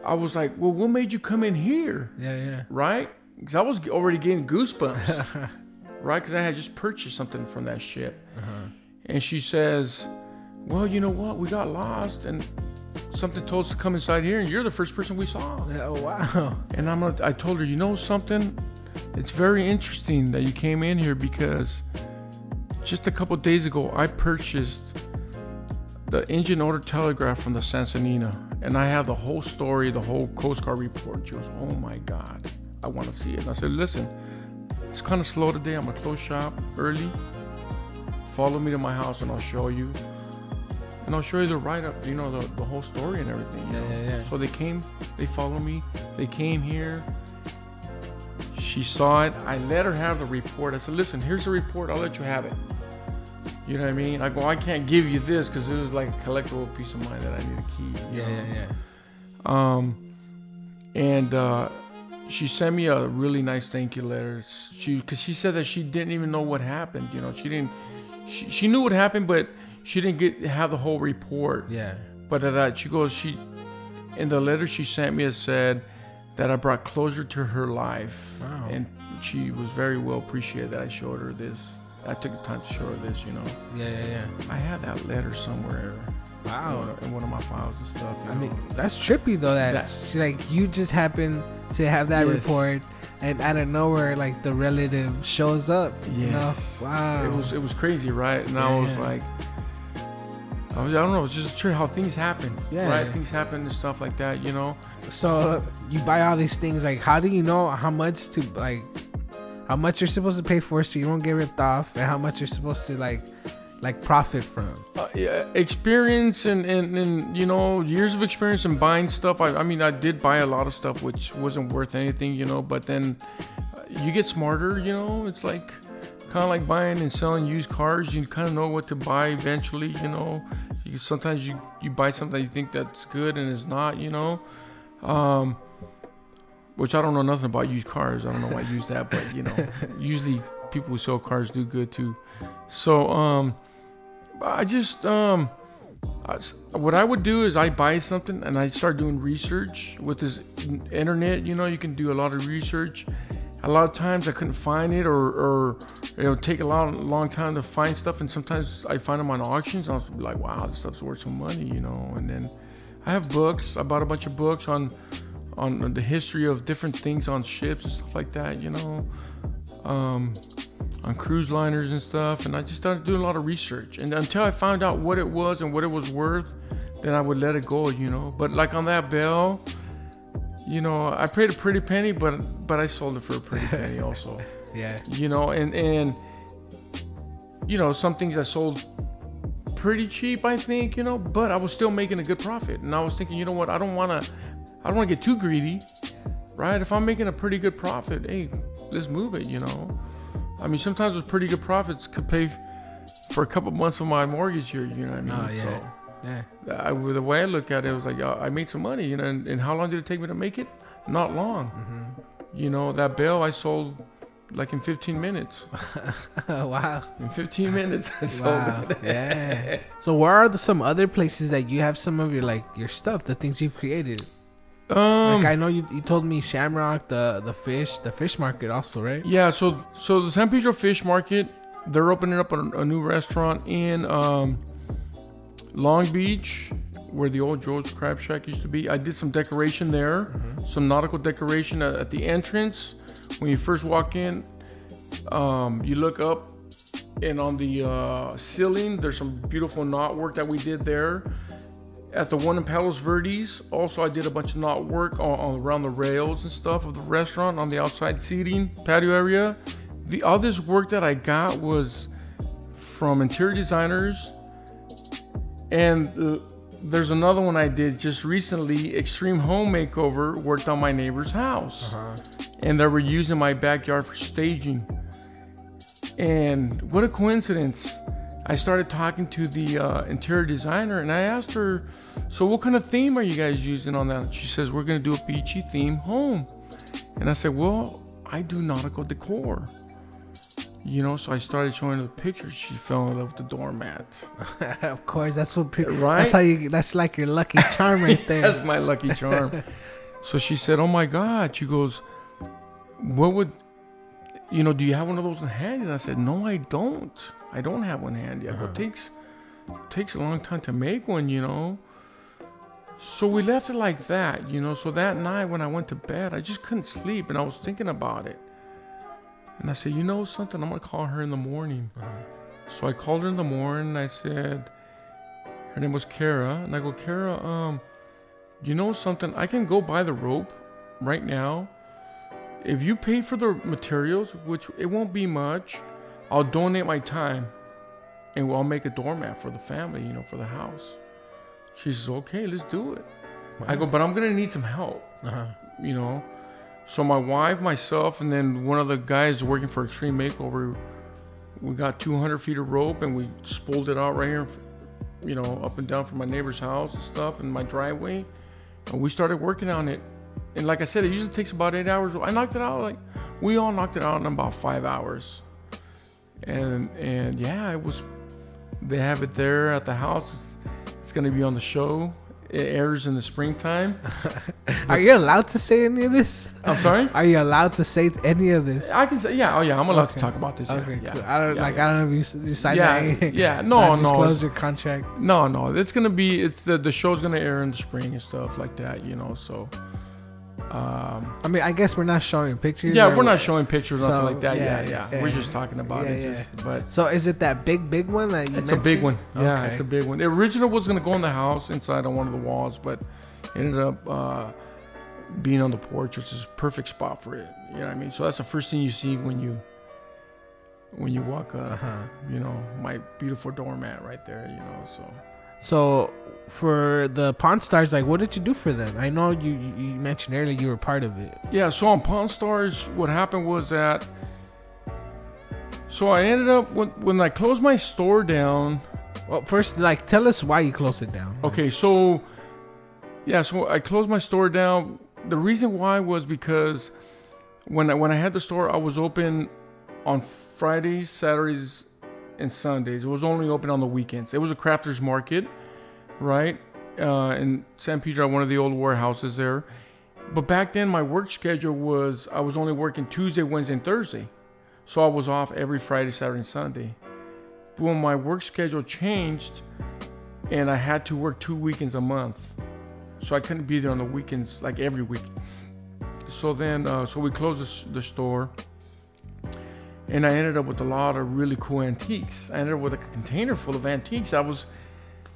I was like, well, what made you come in here? Yeah, yeah. right? Because I was already getting goosebumps, right? Because I had just purchased something from that ship. Uh-huh. And she says, Well, you know what? We got lost and something told us to come inside here, and you're the first person we saw. Oh wow. And I'm gonna, I told her, You know something? It's very interesting that you came in here because just a couple days ago, I purchased the engine order telegraph from the Sansinena, and I have the whole story, the whole Coast Guard report. She goes, "Oh my God, I want to see it." And I said, "Listen, it's kind of slow today. I'm gonna close shop early. Follow me to my house, and I'll show you, and I'll show you the write up, you know, the, the whole story and everything." Yeah, know? yeah, yeah. So they came, they followed me, they came here. She saw it. I let her have the report. I said, "Listen, here's the report. I'll let you have it." You know what I mean? I go, I can't give you this because this is like a collectible piece of mine that I need to keep. Yeah, know? yeah, yeah. Um, and uh, she sent me a really nice thank you letter. She, because she said that she didn't even know what happened. You know, she didn't. She, she knew what happened, but she didn't get have the whole report. Yeah. But uh, that she goes, she in the letter she sent me it said that I brought closure to her life, Wow. and she was very well appreciated that I showed her this. I took the time to show her this. You know, Yeah, yeah, yeah. I have that letter somewhere. In Wow. one of- in one of my files and stuff. I mean, that's trippy though. That, That- she, like you just happen to have that Yes. report, and out of nowhere, like the relative shows up. You know? Yes. Wow. it was it was crazy, right? And I was like, I was I don't know, it's just true how things happen, Yeah. right? Things happen and stuff like that, you know. so you buy all these things. Like, how do you know how much to like, how much you're supposed to pay for so you don't get ripped off, and how much you're supposed to like, like profit from? Uh, yeah, experience and, and and you know years of experience in buying stuff. I I mean I did buy a lot of stuff which wasn't worth anything, you know. But then uh, you get smarter, you know. It's like kind of like buying and selling used cars. You kind of know what to buy eventually, you know. You sometimes you you buy something you think that's good and it's not, you know. Um, which I don't know nothing about used cars. I don't know why I use that, but you know, usually people who sell cars do good too. So um, I just um, I what I would do is I buy something and I start doing research with this internet. You know, you can do a lot of research. A lot of times I couldn't find it, or, or you know, take a long, long time to find stuff. And sometimes I find them on auctions. I was like, wow, this stuff's worth some money, you know. And then I have books. I bought a bunch of books on on the history of different things on ships and stuff like that, you know, um, on cruise liners and stuff. And I just started doing a lot of research. And until I found out what it was and what it was worth, then I would let it go, you know. But like on that bell, you know, I paid a pretty penny, but but I sold it for a pretty penny also, Yeah. you know. And and you know, some things I sold pretty cheap, I think, you know, but I was still making a good profit. And I was thinking, you know what, I don't want to, I don't want to get too greedy, right? If I'm making a pretty good profit, hey, let's move it, you know. I mean, sometimes with pretty good profits could pay for a couple months of my mortgage here, you know what I mean? Oh, yeah. So Yeah. I, with the way I look at it, it was like uh, I made some money, you know. And, and how long did it take me to make it? Not long. Mm-hmm. You know, that bell I sold like in 15 minutes. wow. In 15 minutes, I sold Wow. it. yeah. So where are the, some other places that you have some of your like your stuff, the things you've created? Um, Like I know you, you told me Shamrock, the the fish, the fish market also, right? Yeah, so so the San Pedro Fish Market, they're opening up a, a new restaurant in um, Long Beach, where the old Joe's Crab Shack used to be. I did some decoration there, some nautical decoration at, at the entrance. When you first walk in, um, you look up and on the uh, ceiling, there's some beautiful knot work that we did there. At the one in Palos Verdes, also I did a bunch of knot work on, on around the rails and stuff of the restaurant on the outside seating patio area. The others work that I got was from interior designers, and uh, there's another one I did just recently. Extreme Home Makeover worked on my neighbor's house, and they were using my backyard for staging. And what a coincidence! I started talking to the uh, interior designer, and I asked her, "So, what kind of theme are you guys using on that?" She says, "We're gonna do a beachy theme home." And I said, "Well, I do nautical decor." You know, so I started showing her the pictures. She fell in love with the doormat. of course, that's what. Pe- Right? That's how you. That's like your lucky charm right there. That's my lucky charm. so she said, "Oh my God!" She goes, "What would, you know? Do you have one of those in hand? And I said, "No, I don't. I don't have one handy. I go, it takes takes a long time to make one, you know." So we left it like that, you know. So that night when I went to bed, I just couldn't sleep, and I was thinking about it. And I said, "You know something? I'm gonna call her in the morning." So I called her in the morning. And I said, her name was Kara, and I go, Kara, um, you know something? I can go buy the rope right now. If you pay for the materials, which it won't be much, I'll donate my time, and I'll make a doormat for the family, you know, for the house. She says, okay, let's do it. I go, but I'm gonna need some help, Uh-huh. you know. So my wife, myself, and then one of the guys working for Extreme Makeover, we got 200 feet of rope and we spooled it out right here, you know, up and down from my neighbor's house and stuff in my driveway. And we started working on it. And like I said, it usually takes about eight hours. I knocked it out like we all knocked it out in about five hours. And and yeah, it was. They have it there at the house. It's, it's gonna be on the show. It airs in the springtime. Are you allowed to say any of this? I'm sorry. Are you allowed to say any of this? I can say yeah. Oh yeah, I'm allowed Okay. to talk about this. Yeah, Okay, yeah, cool. I don't yeah, like. yeah. I don't know if you, you signed Yeah, yeah, no, no, your contract. No, no, it's gonna be it's the the show's gonna air in the spring and stuff like that, you know. So, um, I mean, I guess we're not showing pictures. yeah, we're not showing pictures or So, nothing like that. yeah, Yeah, yeah, yeah, we're just talking about Yeah, it. yeah. Just, but So is it that big, big one that you? it's a big one. Yeah, Okay. it's a big one. The original was gonna go in the house inside on one of the walls, but ended up uh, being on the porch, which is a perfect spot for it. You know what I mean? So that's the first thing you see when you when you walk up. Uh-huh. You know, my beautiful doormat right there. You know, so. So for the Pawn Stars, like, what did you do for them? I know you you mentioned earlier you were part of it. Yeah, so on Pawn Stars, what happened was that. So I ended up when when I closed my store down. Well, first, like, tell us why you closed it down. Okay, so yeah, so I closed my store down. The reason why was because when I when I had the store, I was open on Fridays, Saturdays, and Sundays. It was only open on the weekends. It was a crafters market, right? Uh, in San Pedro, one of the old warehouses there. But back then, my work schedule was I was only working Tuesday, Wednesday, and Thursday, so I was off every Friday, Saturday, and Sunday. But when my work schedule changed, and I had to work two weekends a month, so I couldn't be there on the weekends like every week. So then, uh, so we closed the, the store, and I ended up with a lot of really cool antiques. I ended up with a container full of antiques. I was,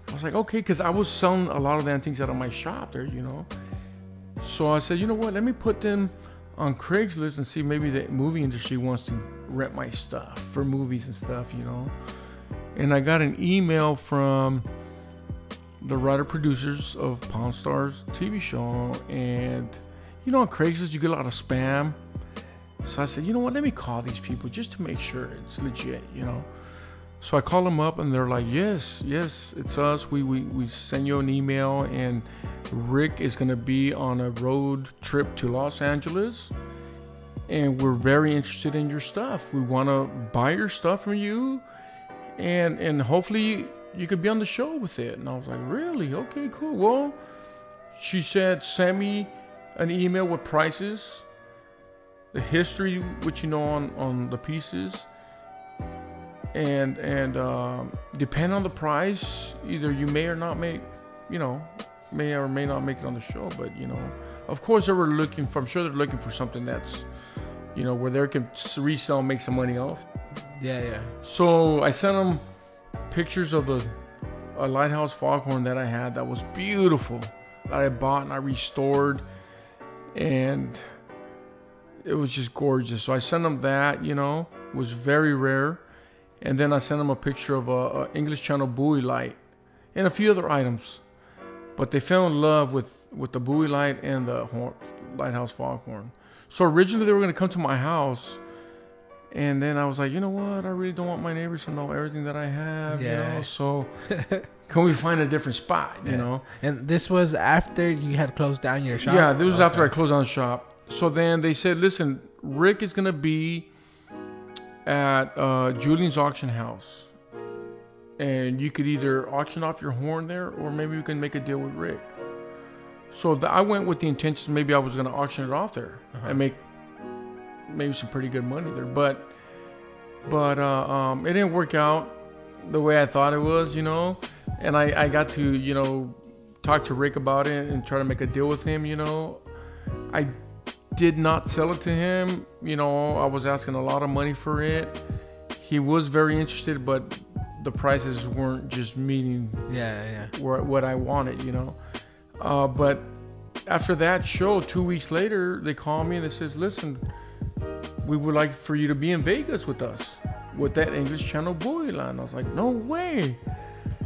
I was like, okay, because I was selling a lot of the antiques out of my shop there, you know. So I said, you know what? Let me put them on Craigslist and see maybe the movie industry wants to rent my stuff for movies and stuff, you know. And I got an email from the writer producers of Pawn Stars TV show, and you know on Craigslist you get a lot of spam. So I said, you know what? Let me call these people just to make sure it's legit, you know. So I call them up, and they're like, yes, yes, it's us. We we we send you an email, and Rick is gonna be on a road trip to Los Angeles. And we're very interested in your stuff. We want to buy your stuff from you, and and hopefully you could be on the show with it. And I was like, really? Okay, cool. Well, she said, send me an email with prices, the history, which you know on on the pieces, and and um, depend on the price, either you may or not make, you know, may or may not make it on the show. But you know, of course, they were looking for. I'm sure they're looking for something that's, you know, where they can resell and make some money off. Yeah, yeah. So I sent them pictures of the a lighthouse foghorn that I had that was beautiful that I bought and I restored, and it was just gorgeous. So I sent them that. You know, was very rare, and then I sent them a picture of a, a English Channel buoy light and a few other items. But they fell in love with with the buoy light and the horn, lighthouse foghorn. So originally they were going to come to my house and then I was like, you know what? I really don't want my neighbors to know everything that I have. Yeah. You know, so can we find a different spot? You Yeah. know. And this was after you had closed down your shop. Yeah, this was after I closed down the shop. So then they said, listen, Rick is gonna be at uh, Julien's auction house, and you could either auction off your horn there, or maybe we can make a deal with Rick. So the, I went with the intention maybe I was gonna auction it off there Uh-huh. and make maybe some pretty good money there, but but uh, um, it didn't work out the way I thought it was, you know. And I, I got to you know talk to Rick about it and try to make a deal with him, you know. I did not sell it to him, you know. I was asking a lot of money for it. He was very interested, but the prices weren't just meeting Yeah, yeah. where, what I wanted, you know. Uh, but after that show, two weeks later, they call me and they says, "Listen, we would like for you to be in Vegas with us with that English Channel buoy line." I was like, "No way!"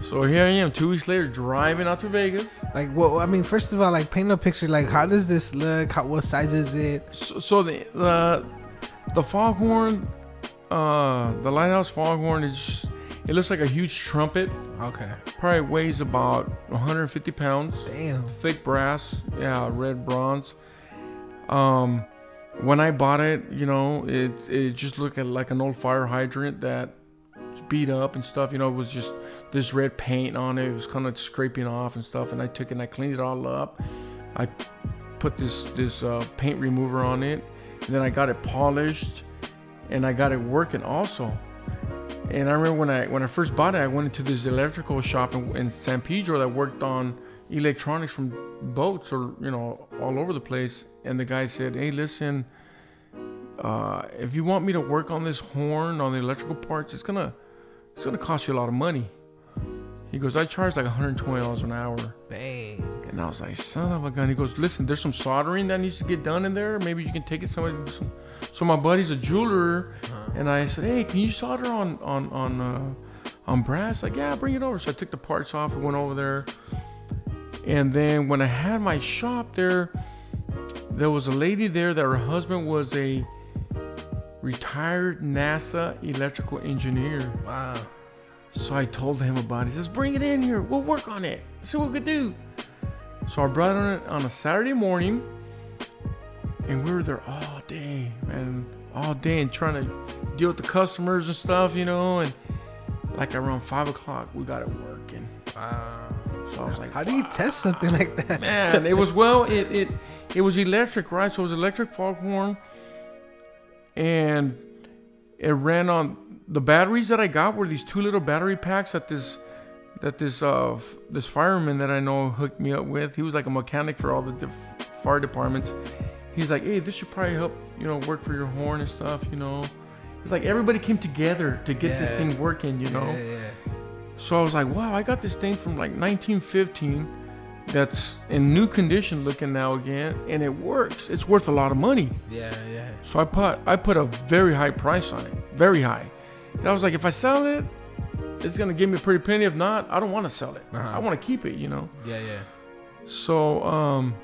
So here I am, two weeks later, driving out to Vegas. Like, well, I mean, first of all, like, paint a picture. Like, how does this look? How, what size is it? So, so the the the foghorn, uh, the lighthouse foghorn is it looks like a huge trumpet. Okay. Probably weighs about 150 pounds. Damn. thick brass, yeah, red bronze. Um, when I bought it, you know, it it just looked like an old fire hydrant that beat up and stuff. You know, it was just this red paint on it. It was kind of scraping off and stuff. And I took it and I cleaned it all up. I put this this uh, paint remover on it, and then I got it polished, and I got it working also. And I remember when I when I first bought it, I went into this electrical shop in, in San Pedro that worked on electronics from boats or you know all over the place. And the guy said, "Hey, listen, uh, if you want me to work on this horn on the electrical parts, it's gonna it's gonna cost you a lot of money." He goes, "I charge like 120 dollars an hour." Bang. And I was like, son of a gun. He goes, listen, there's some soldering that needs to get done in there. Maybe you can take it somewhere. to do some-" So my buddy's a jeweler, and I said, hey, can you solder on on on uh, on brass? Like, yeah, bring it over. So I took the parts off and went over there. And then when I had my shop there, there was a lady there that her husband was a retired NASA electrical engineer. Wow. So I told him about it. He says, bring it in here. We'll work on it. See what we could do. So I brought it on, on a Saturday morning. And we were there all day, man. All day and trying to deal with the customers and stuff, you know. And like around 5 o'clock, we got it working. Wow. So I was like, How do you test something like that? man, it was well, it it it was electric, right? So it was electric foghorn, and it ran on the batteries that I got were these two little battery packs that this that this uh f- this fireman that I know hooked me up with. He was like a mechanic for all the diff- fire departments. He's like, hey, this should probably help you know work for your horn and stuff, you know. It's like everybody came together to get this thing working, you know. Yeah, yeah. So I was like, wow, I got this thing from like 1915 that's in new condition looking now again, and it works. It's worth a lot of money. Yeah, yeah. So I put I put a very high price on it, very high. And I was like, if I sell it, it's gonna give me a pretty penny. If not, I don't want to sell it. Uh-huh. I want to keep it, you know. Yeah, yeah. So um,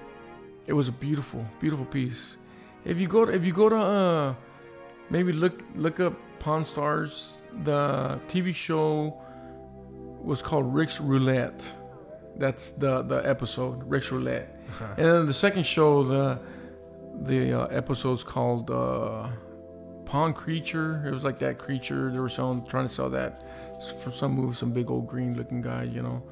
it was a beautiful, beautiful piece. If you go to, if you go to uh, maybe look look up Pawn Stars. The TV show was called Rick's Roulette. That's the the episode Rick's Roulette. And then the second show, the the uh, episode's called uh, Pawn Creature. It was like that creature they were selling, trying to sell that for some move, some big old green looking guy, you know.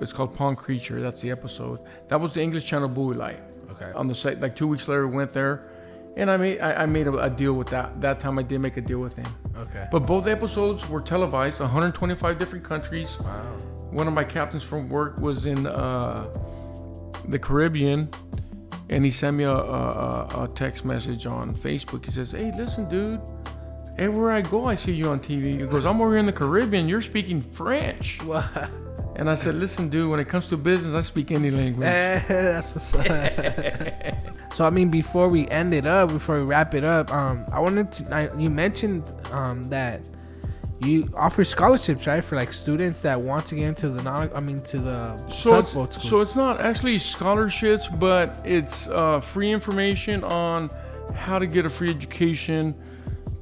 It's called Pawn Creature. That's the episode. That was the English Channel buoy light Okay. on the site. Like two weeks later, we went there, and I made I, I made a, a deal with that. That time, I did make a deal with him. Okay. But both episodes were televised, 125 different countries. Wow. One of my captains from work was in uh, the Caribbean, and he sent me a, a, a- text message on Facebook. He says, "Hey, listen, dude, everywhere I go, I see you on TV. He goes, I'm over here in the Caribbean. You're speaking French. Well, And I said, listen, dude, when it comes to business, I speak any language. that's what's up. so I mean, before we end it up, before we wrap it up, um, I wanted to. I, you mentioned um that you offer scholarships, right, for like students that want to get into the non. I mean, to the So it's, tugboat school. so it's not actually scholarships, but it's uh, free information on how to get a free education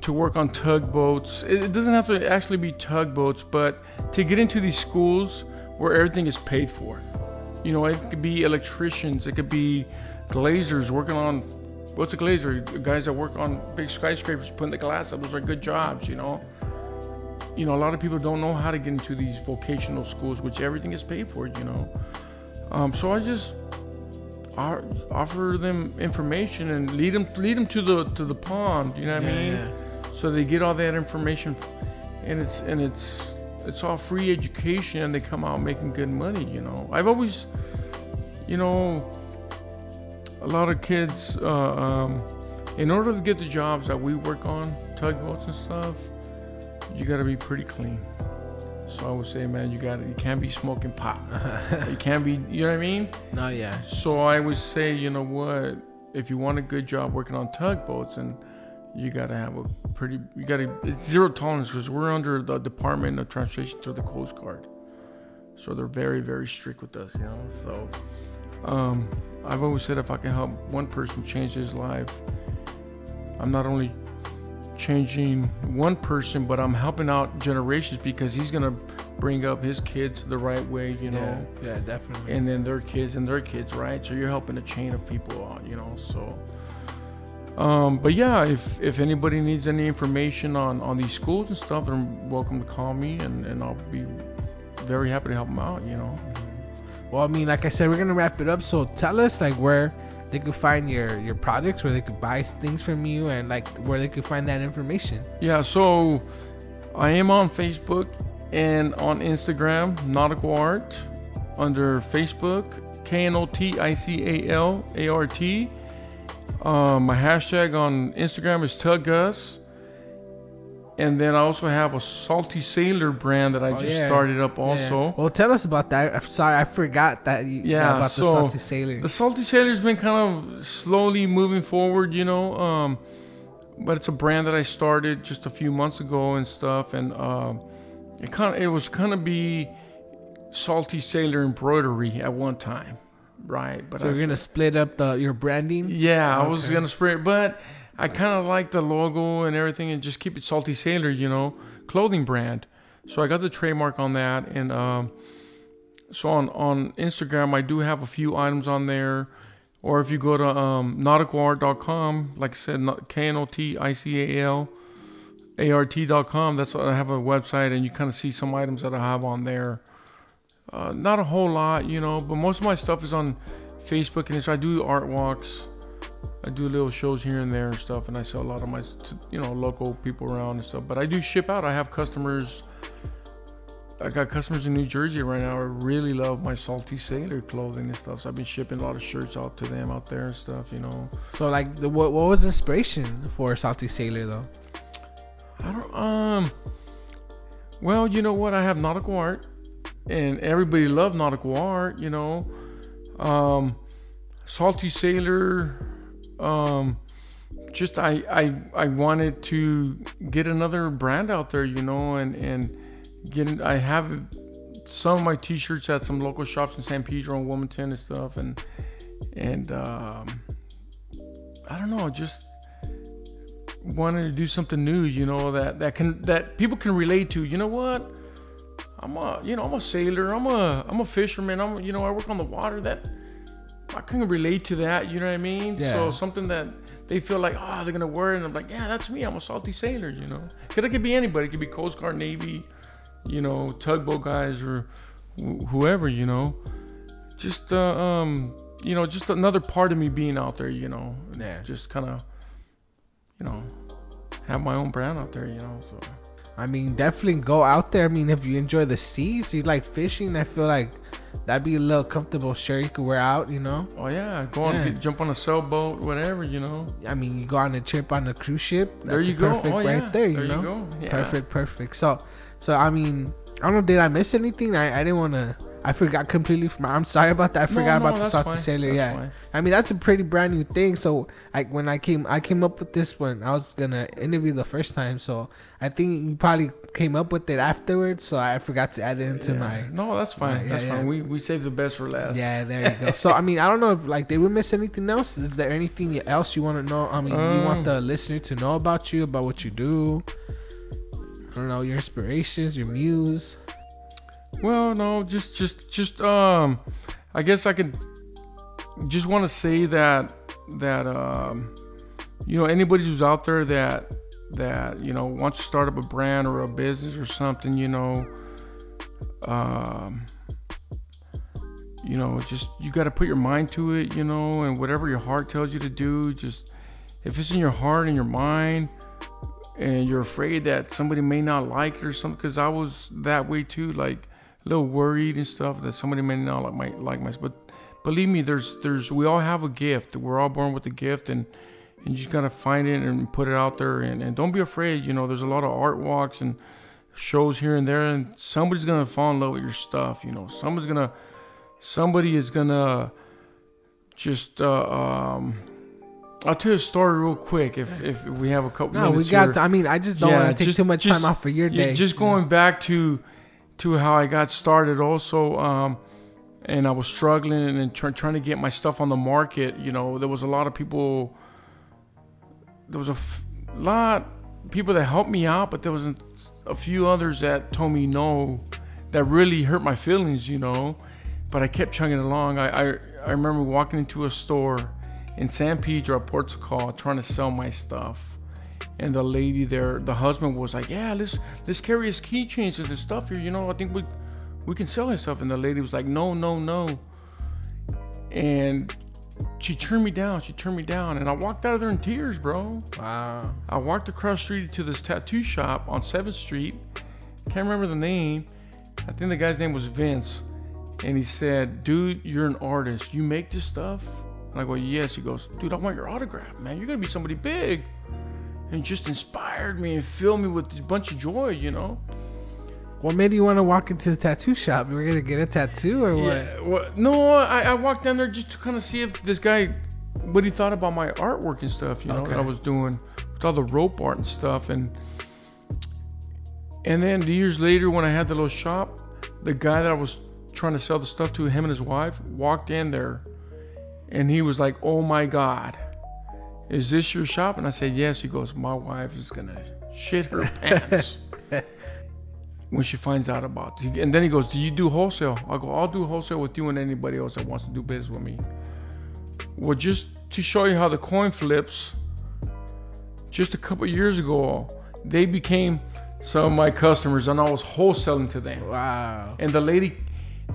to work on tugboats. It, it doesn't have to actually be tugboats, but to get into these schools where everything is paid for. You know, it could be electricians, it could be glazers working on what's a glazer? Guys that work on big skyscrapers, putting the glass up. Those are good jobs, you know you know, a lot of people don't know how to get into these vocational schools, which everything is paid for, you know. Um, so I just offer them information and lead them lead them to the to the pond. You know what I mean? yeah. So they get all that information, and it's and it's it's all free education, and they come out making good money. You know, I've always, you know, a lot of kids, uh, um, in order to get the jobs that we work on, tugboats and stuff, you got to be pretty clean. So I would say, man, you got you can't be smoking pot. you can't be, you know what I mean? no, yeah, So I would say, you know what? If you want a good job working on tugboats, and you got to have a pretty, you got to, it's zero tolerance because we're under the Department of Transportation through the Coast Guard. So they're very, very strict with us, you know. So um, I've always said if I can help one person change his life, I'm not only changing one person, but I'm helping out generations because he's gonna bring up his kids the right way, you know yeah, yeah, definitely. and then their kids and their kids, right? So you're helping a chain of people out, you know. So, um, but yeah, if if anybody needs any information on on these schools and stuff, they're welcome to call me, and and I'll be very happy to help them out, you know. Well, I mean, like I said, we're gonna wrap it up. So tell us like where they could find your your products, where they could buy things from you, and like where they could find that information. Yeah, so I am on Facebook and on Instagram, Knotical Art, under Facebook, K N O T I C A L A R T. Um, my hashtag on Instagram is Tuggus. And then I also have a Salty Sailor brand that I Oh, just yeah. started up Yeah. also. Well, tell us about that. I'm sorry, I forgot that. You, Yeah, about so the salty sailor. The Salty Sailor's been kind of slowly moving forward, you know. Um, but it's a brand that I started just a few months ago and stuff, and um, it kind of it was gonna be Salty Sailor embroidery at one time, right? But so I you're gonna split up the your branding. yeah, I was gonna split, but I kind of like the logo and everything, and just keep it Salty Sailor, you know, clothing brand. So I got the trademark on that, and um, so on on Instagram, I do have a few items on there. Or if you go to um, knoticalart.com, like I said, K N O T I C A L A R T.com, that's I have a website, and you kind of see some items that I have on there. Uh, not a whole lot, you know, but most of my stuff is on Facebook and Instagram. I do art walks. I do little shows here and there and stuff, and I sell a lot of my, you know, local people around and stuff. But I do ship out. I have customers. I got customers in New Jersey right now. I really love my Salty Sailor clothing and stuff. So I've been shipping a lot of shirts out to them out there and stuff. You know, So like, the, what what was the inspiration for salty sailor though? I don't. Um. Well, you know what? I have nautical art, and everybody loved nautical art. You know, um, Salty Sailor. Um, just I I I wanted to get another brand out there. You know, and and get. I have some of my T-shirts at some local shops in San Pedro and Wilmington and stuff, and and um, I don't know, just wanted to do something new, you know, that that can that people can relate to. You know what? I'm a you know I'm a sailor. I'm a I'm a fisherman. I'm you know I work on the water. That I can relate to that. You know what I mean? Yeah. So something that they feel like oh they're gonna wear it. And I'm like yeah that's me. I'm a salty sailor. You know, cause it could be anybody. It could be Coast Guard, Navy, you know, tugboat guys or wh- whoever. You know, just uh, um you know just another part of me being out there. You know, Yeah. just kind of you know, have my own brand out there, you know. So I mean, definitely go out there. I mean, if you enjoy the seas, you like fishing. I feel like that'd be a little comfortable shirt you could wear out. You know. Oh yeah, go on, Yeah. get, jump on a sailboat, whatever, you know. I mean, you go on a trip on a cruise ship. That's there you go. Perfect Oh right there. You there know. you go. Yeah. Perfect, perfect. So, so I mean, I don't know. Did I miss anything? I, I didn't want to. I forgot completely from. I'm sorry about that. I forgot no, about the salty fine, sailor. that's Yeah. fine. I mean, that's a pretty brand new thing. So, I when I came, I came up with this one. I was gonna interview the first time, so I think you probably came up with it afterwards. So I forgot to add it into Yeah. my. No, that's fine. Yeah, that's yeah. fine. We we save the best for last. Yeah, there you go. so I mean, I don't know if like they would miss anything else. Is there anything else you want to know? I mean, you want Um, the listener to know about you, about what you do. I don't know your inspirations, your muse. Well, no, just just just um, I guess I could just want to say that that um, you know anybody who's out there that that you know wants to start up a brand or a business or something, you know, um, you know, just you got to put your mind to it, you know, and whatever your heart tells you to do, just if it's in your heart and your mind and you're afraid that somebody may not like it or something because i was that way too like a little worried and stuff that somebody may not like my like my but believe me there's there's we all have a gift. We're all born with a gift and and you just gotta find it and put it out there and, and don't be afraid you know there's a lot of art walks and shows here and there and somebody's gonna fall in love with your stuff you know. Somebody's gonna somebody is gonna just uh, um I'll tell you a story real quick if if we have a couple No, we got. here. I mean, I just don't Yeah, want to take just- too much just- time off of your Yeah, day. just going back to to how I got started also um and I was struggling and try, trying to get my stuff on the market you know there was a lot of people there was a f- lot people that helped me out but there was a few others that told me no that really hurt my feelings you know but I kept chugging along I I, I remember walking into a store in San Pedro Portugal trying to sell my stuff and the lady there, the husband was like, "Yeah, let's let's carry his keychains and his stuff here. You know, I think we we can sell his stuff." And the lady was like, "No, no, no." And she turned me down. She turned me down, and I walked out of there in tears, bro. wow. I walked across the street to this tattoo shop on Seventh Street. Can't remember the name. I think the guy's name was Vince, and he said, "Dude, you're an artist. You make this stuff." And I go, "Yes." He goes, "Dude, I want your autograph, man. You're gonna be somebody big." And just inspired me and filled me with a bunch of joy, you know. What made you want to walk into the tattoo shop? You were gonna get a tattoo or what? Yeah, well, no, I, I walked down there just to kind of see if this guy, what he thought about my artwork and stuff, you know, Okay. that I was doing with all the rope art and stuff. And and then years later, when I had the little shop, the guy that I was trying to sell the stuff to, him and his wife, walked in there, and he was like, "Oh my God, is this your shop?" And I said, "Yes." He goes, "My wife is gonna shit her pants." when she finds out about it. And then he goes, Do you do wholesale? I go, I'll do wholesale with you and anybody else that wants to do business with me. Well, just to show you how the coin flips, just a couple years ago, they became some of my customers and I was wholesaling to them. Wow. And the lady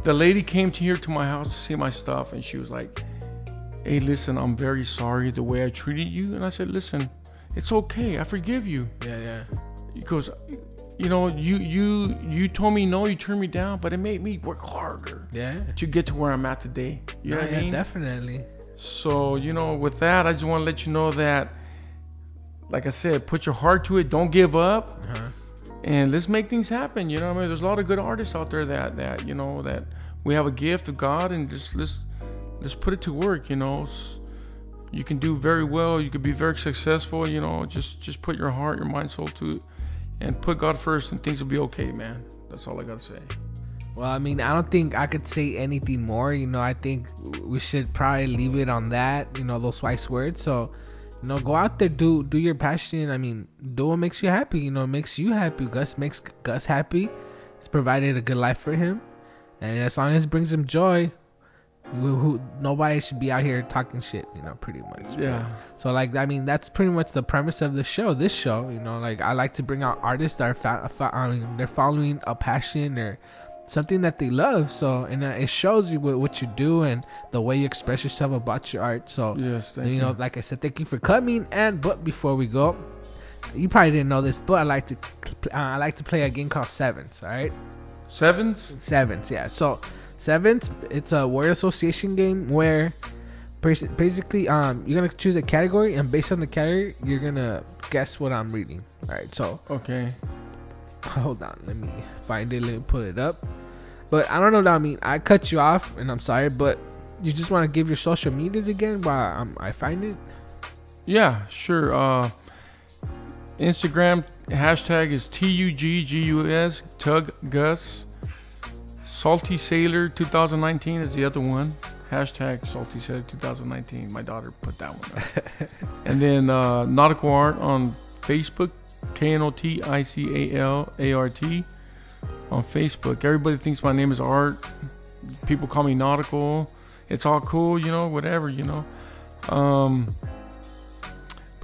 the lady came to here to my house to see my stuff and she was like, Hey, listen, I'm very sorry the way I treated you. And I said, Listen, it's okay. I forgive you Yeah, yeah. goes you know you you you told me no you turned me down but it made me work harder Yeah. to get to where i'm at today you know yeah, what i mean definitely. so you know with that i just want to let you know that like i said put your heart to it don't give up Uh-huh. and let's make things happen you know what i mean there's a lot of good artists out there that that you know that we have a gift of god and just let's let's put it to work you know you can do very well you could be very successful you know just just put your heart your mind soul to it and put god first and things will be okay man that's all i gotta say Well, I mean, I don't think I could say anything more. You know, I think we should probably leave it on that. You know, those wise words. So, you know, go out there, do do your passion. I mean, do what makes you happy. You know, makes you happy. Gus makes Gus happy. He's provided a good life for him, and as long as it brings him joy, who, who nobody should be out here talking shit. You know, pretty much. yeah So like I mean that's pretty much the premise of the show. This show, you know, like I like to bring out artists that are fa- fa- I mean they're following a passion or something that they love. So and uh, it shows you what, what you do and the way you express yourself about your art. So yes thank you you, know, like I said, thank you for coming. And but before we go, you probably didn't know this, but I like to uh, I like to play a game called Sevens. All right. sevens Sevens, yeah. So, Seventh, it's a word association game where basically um you're gonna choose a category and based on the category you're gonna guess what I'm reading. All right, so Okay. hold on, let me find it. Let me put it up. But I don't know what I mean. I cut you off, and I'm sorry, but you just want to give your social medias again while I'm, I find it. Yeah, sure. Uh, Instagram hashtag is T U G G U S Tug Gus. Salty Sailor 2019 is the other one. Hashtag Salty Sailor 2019. My daughter put that one up. and then uh, Knotical Art on Facebook. K N O T I C A L A R T on Facebook. Everybody thinks my name is Art. People call me Knotical. It's all cool, you know, whatever, you know. Um,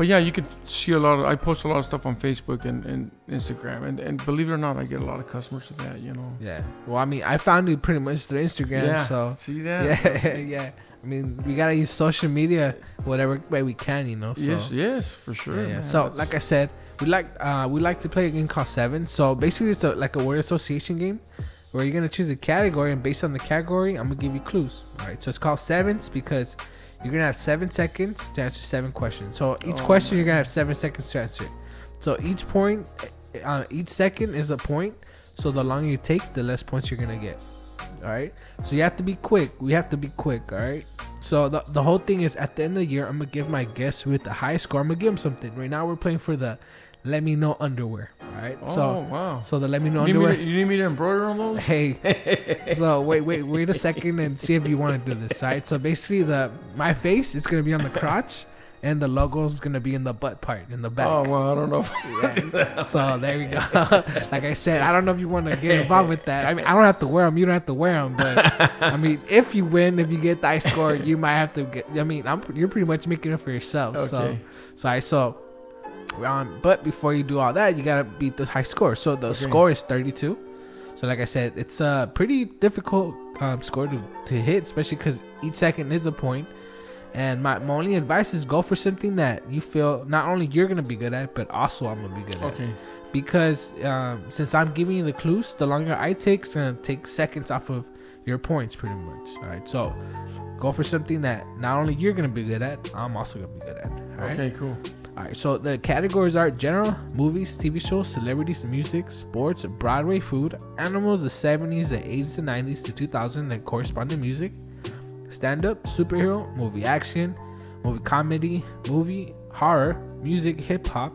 but yeah, you can see a lot of. I post a lot of stuff on Facebook and, and Instagram, and, and believe it or not, I get a lot of customers to that. You know. Yeah. Well, I mean, I found you pretty much through Instagram, yeah. so see that? yeah, yeah. I mean, we gotta use social media whatever way we can, you know. So. Yes, yes, for sure. Yeah, yeah. So, That's- like I said, we like uh, we like to play a game called Seven. So basically, it's a, like a word association game where you're gonna choose a category, and based on the category, I'm gonna give you clues. All right. So it's called Sevens because you're gonna have seven seconds to answer seven questions. So each Oh, question man. you're gonna have seven seconds to answer. So each point, uh, each second is a point. So the longer you take, the less points you're gonna get. All right. So you have to be quick. We have to be quick. All right. So the, the whole thing is at the end of the year, I'm gonna give my guest with the highest score. I'm gonna give him something. Right now, we're playing for the let me know underwear. All right. oh so wow. so the let me know You need, me underwear. to, you need me to embroider on those? Hey, so wait, wait, wait a second and see if you want to do this, right? So basically, the my face is gonna be on the crotch, and the logo is gonna be in the butt part in the back. Oh well, I don't know. If, Yeah. So there we go. like I said, I don't know if you want to get involved with that. I mean, I don't have to wear them. You don't have to wear them. But I mean, if you win, if you get the high score, you might have to get. I mean, I'm you're pretty much making it for yourself. So, Okay. sorry. So, um, but before you do all that, you gotta beat the high score. So the Okay. score is 32. So like I said, it's a pretty difficult um, score to, to hit, especially because each second is a point. And my, my only advice is go for something that you feel not only you're gonna be good at, but also I'm gonna be good at. okay. Because um, since I'm giving you the clues, the longer I take, it's gonna take seconds off of your points, pretty much. All right, so go for something that not only you're gonna be good at, I'm also gonna be good at. All right. Okay. Cool. All right, so the categories are general, movies, TV shows, celebrities, music, sports, Broadway food, animals, the 70s, the 80s, the 90s, the 2000s, and corresponding music, stand up, superhero, movie action, movie comedy, movie horror, music, hip hop,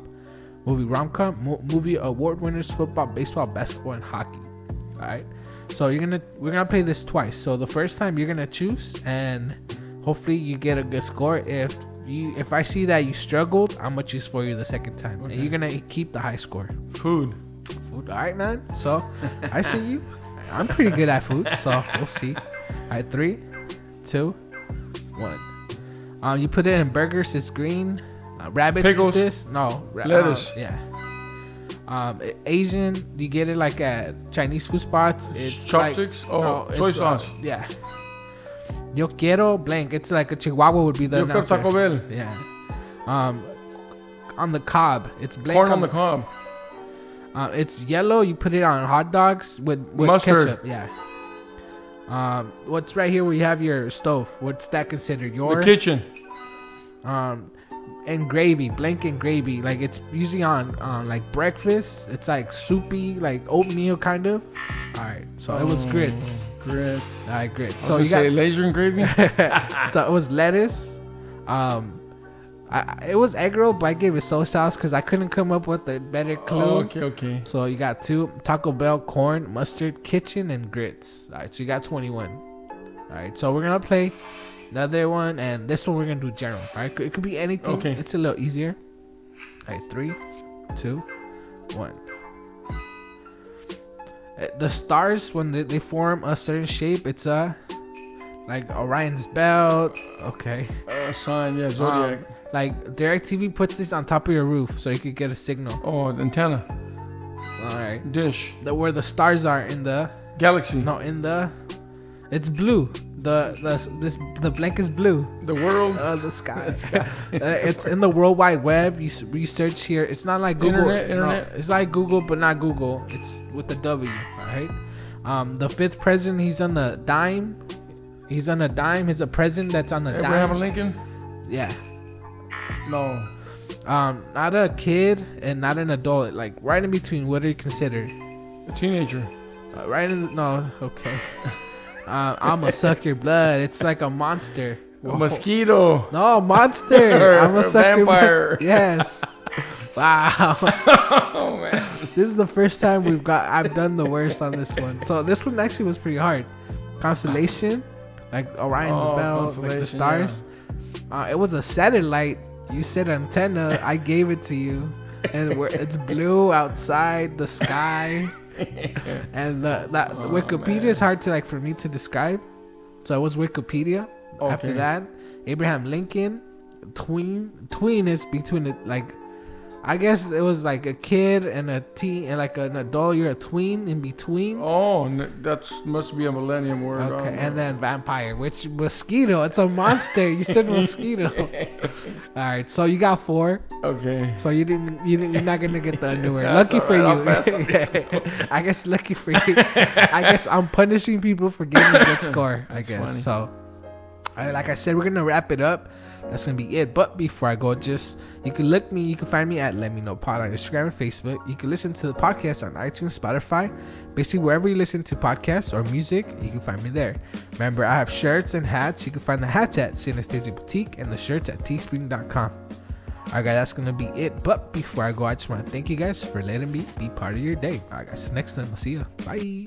movie rom com, mo- movie award winners, football, baseball, basketball, and hockey. All right, so you're gonna we're gonna play this twice. So the first time you're gonna choose, and hopefully you get a good score. If you if I see that you struggled, I'm gonna choose for you the second time, and you're gonna keep the high score. Food. Food, all right, man. So I see you. I'm pretty good at food, so we'll see. All right, three, two, one. Um, you put it in burgers. It's green. Uh, rabbits. Pickles. This no ra- Lettuce. uh, yeah. Um, Asian. Do you get it like at Chinese food spots. It's like- Chopsticks? Oh, soy it's, uh, sauce. yeah. Yo quiero blank. It's like a Chihuahua would be the Yo quiero. Taco Bell. Yeah. Um, on the cob. It's blank Corn on the cob. uh, it's yellow. You put it on hot dogs with, with Mustard. ketchup. Yeah. Um, what's right here where you have your stove? What's that considered? Your The kitchen. um, and gravy, blank and gravy. Like it's usually on on like breakfast. It's like soupy, like oatmeal kind of. All right, so it was Oh, grits. Grits. All right, grits. So you got laser engraving? so it was lettuce. Um, I, I- it was egg roll, but I gave it soy sauce because I couldn't come up with a better clue. oh, okay, okay. So you got two Taco Bell, corn, mustard, kitchen, and grits. All right, so you got 21. All right, so we're gonna play another one, and this one we're gonna do general. All right, it could be anything. Okay. it's a little easier. All right, three, two, one. The stars when they, they form a certain shape, it's a like Orion's belt. Okay. Uh, sign, yeah, zodiac. Um, like DirecTV puts this on top of your roof so you could get a signal. oh, antenna. All right. Dish. The, where the stars are in the Galaxy. no in the it's blue. The the this the blank is blue. The world. Uh, the sky. Uh, it's in the World Wide Web. You s- research here. It's not like Google. Internet, no, internet. it's like Google, but not Google. It's with the W. All right. Um, the fifth president, he's on the dime. He's on a dime. He's a president that's on the Abraham dime. Lincoln? Yeah. No. Um, not a kid and not an adult. Like right in between. What are you considered? A teenager. Uh, right in the, no. Okay. Uh, I'm a suck your blood. It's like a monster. A mosquito. No, monster. I'm a sucker. vampire. Yes. Wow. Oh man. this is the first time we've got. I've done the worst on this one. So this one actually was pretty hard. Constellation, like Orion's Oh, belt, like the stars. Uh, it was a satellite. You said antenna. I gave it to you, and it's blue outside the sky. and the that Oh, Wikipedia man. is hard to like for me to describe. So it was Wikipedia. After that, Abraham Lincoln, tween. Tween is between it like, I guess it was like a kid and a teen and like an adult. You're a tween in between. Oh, that must be a millennium word. Okay, and then vampire, which mosquito. It's a monster. you said mosquito. All right, so you got four. okay. So you didn't. You didn't. You're not gonna get the underwear. Lucky for right, you. I guess lucky for you. I guess I'm punishing people for getting a good score. I guess funny. so. I, like I said, we're gonna wrap it up. That's gonna be it. But before I go, just you can look me. You can find me at Let Me Know Pod on Instagram and Facebook. You can listen to the podcast on iTunes, Spotify, basically wherever you listen to podcasts or music. You can find me there. Remember, I have shirts and hats. You can find the hats at Synesthesia Boutique and the shirts at Teespring.com. Alright, guys, that's gonna be it. But before I go, I just want to thank you guys for letting me be part of your day. Alright, guys, next time I'll see you. Bye.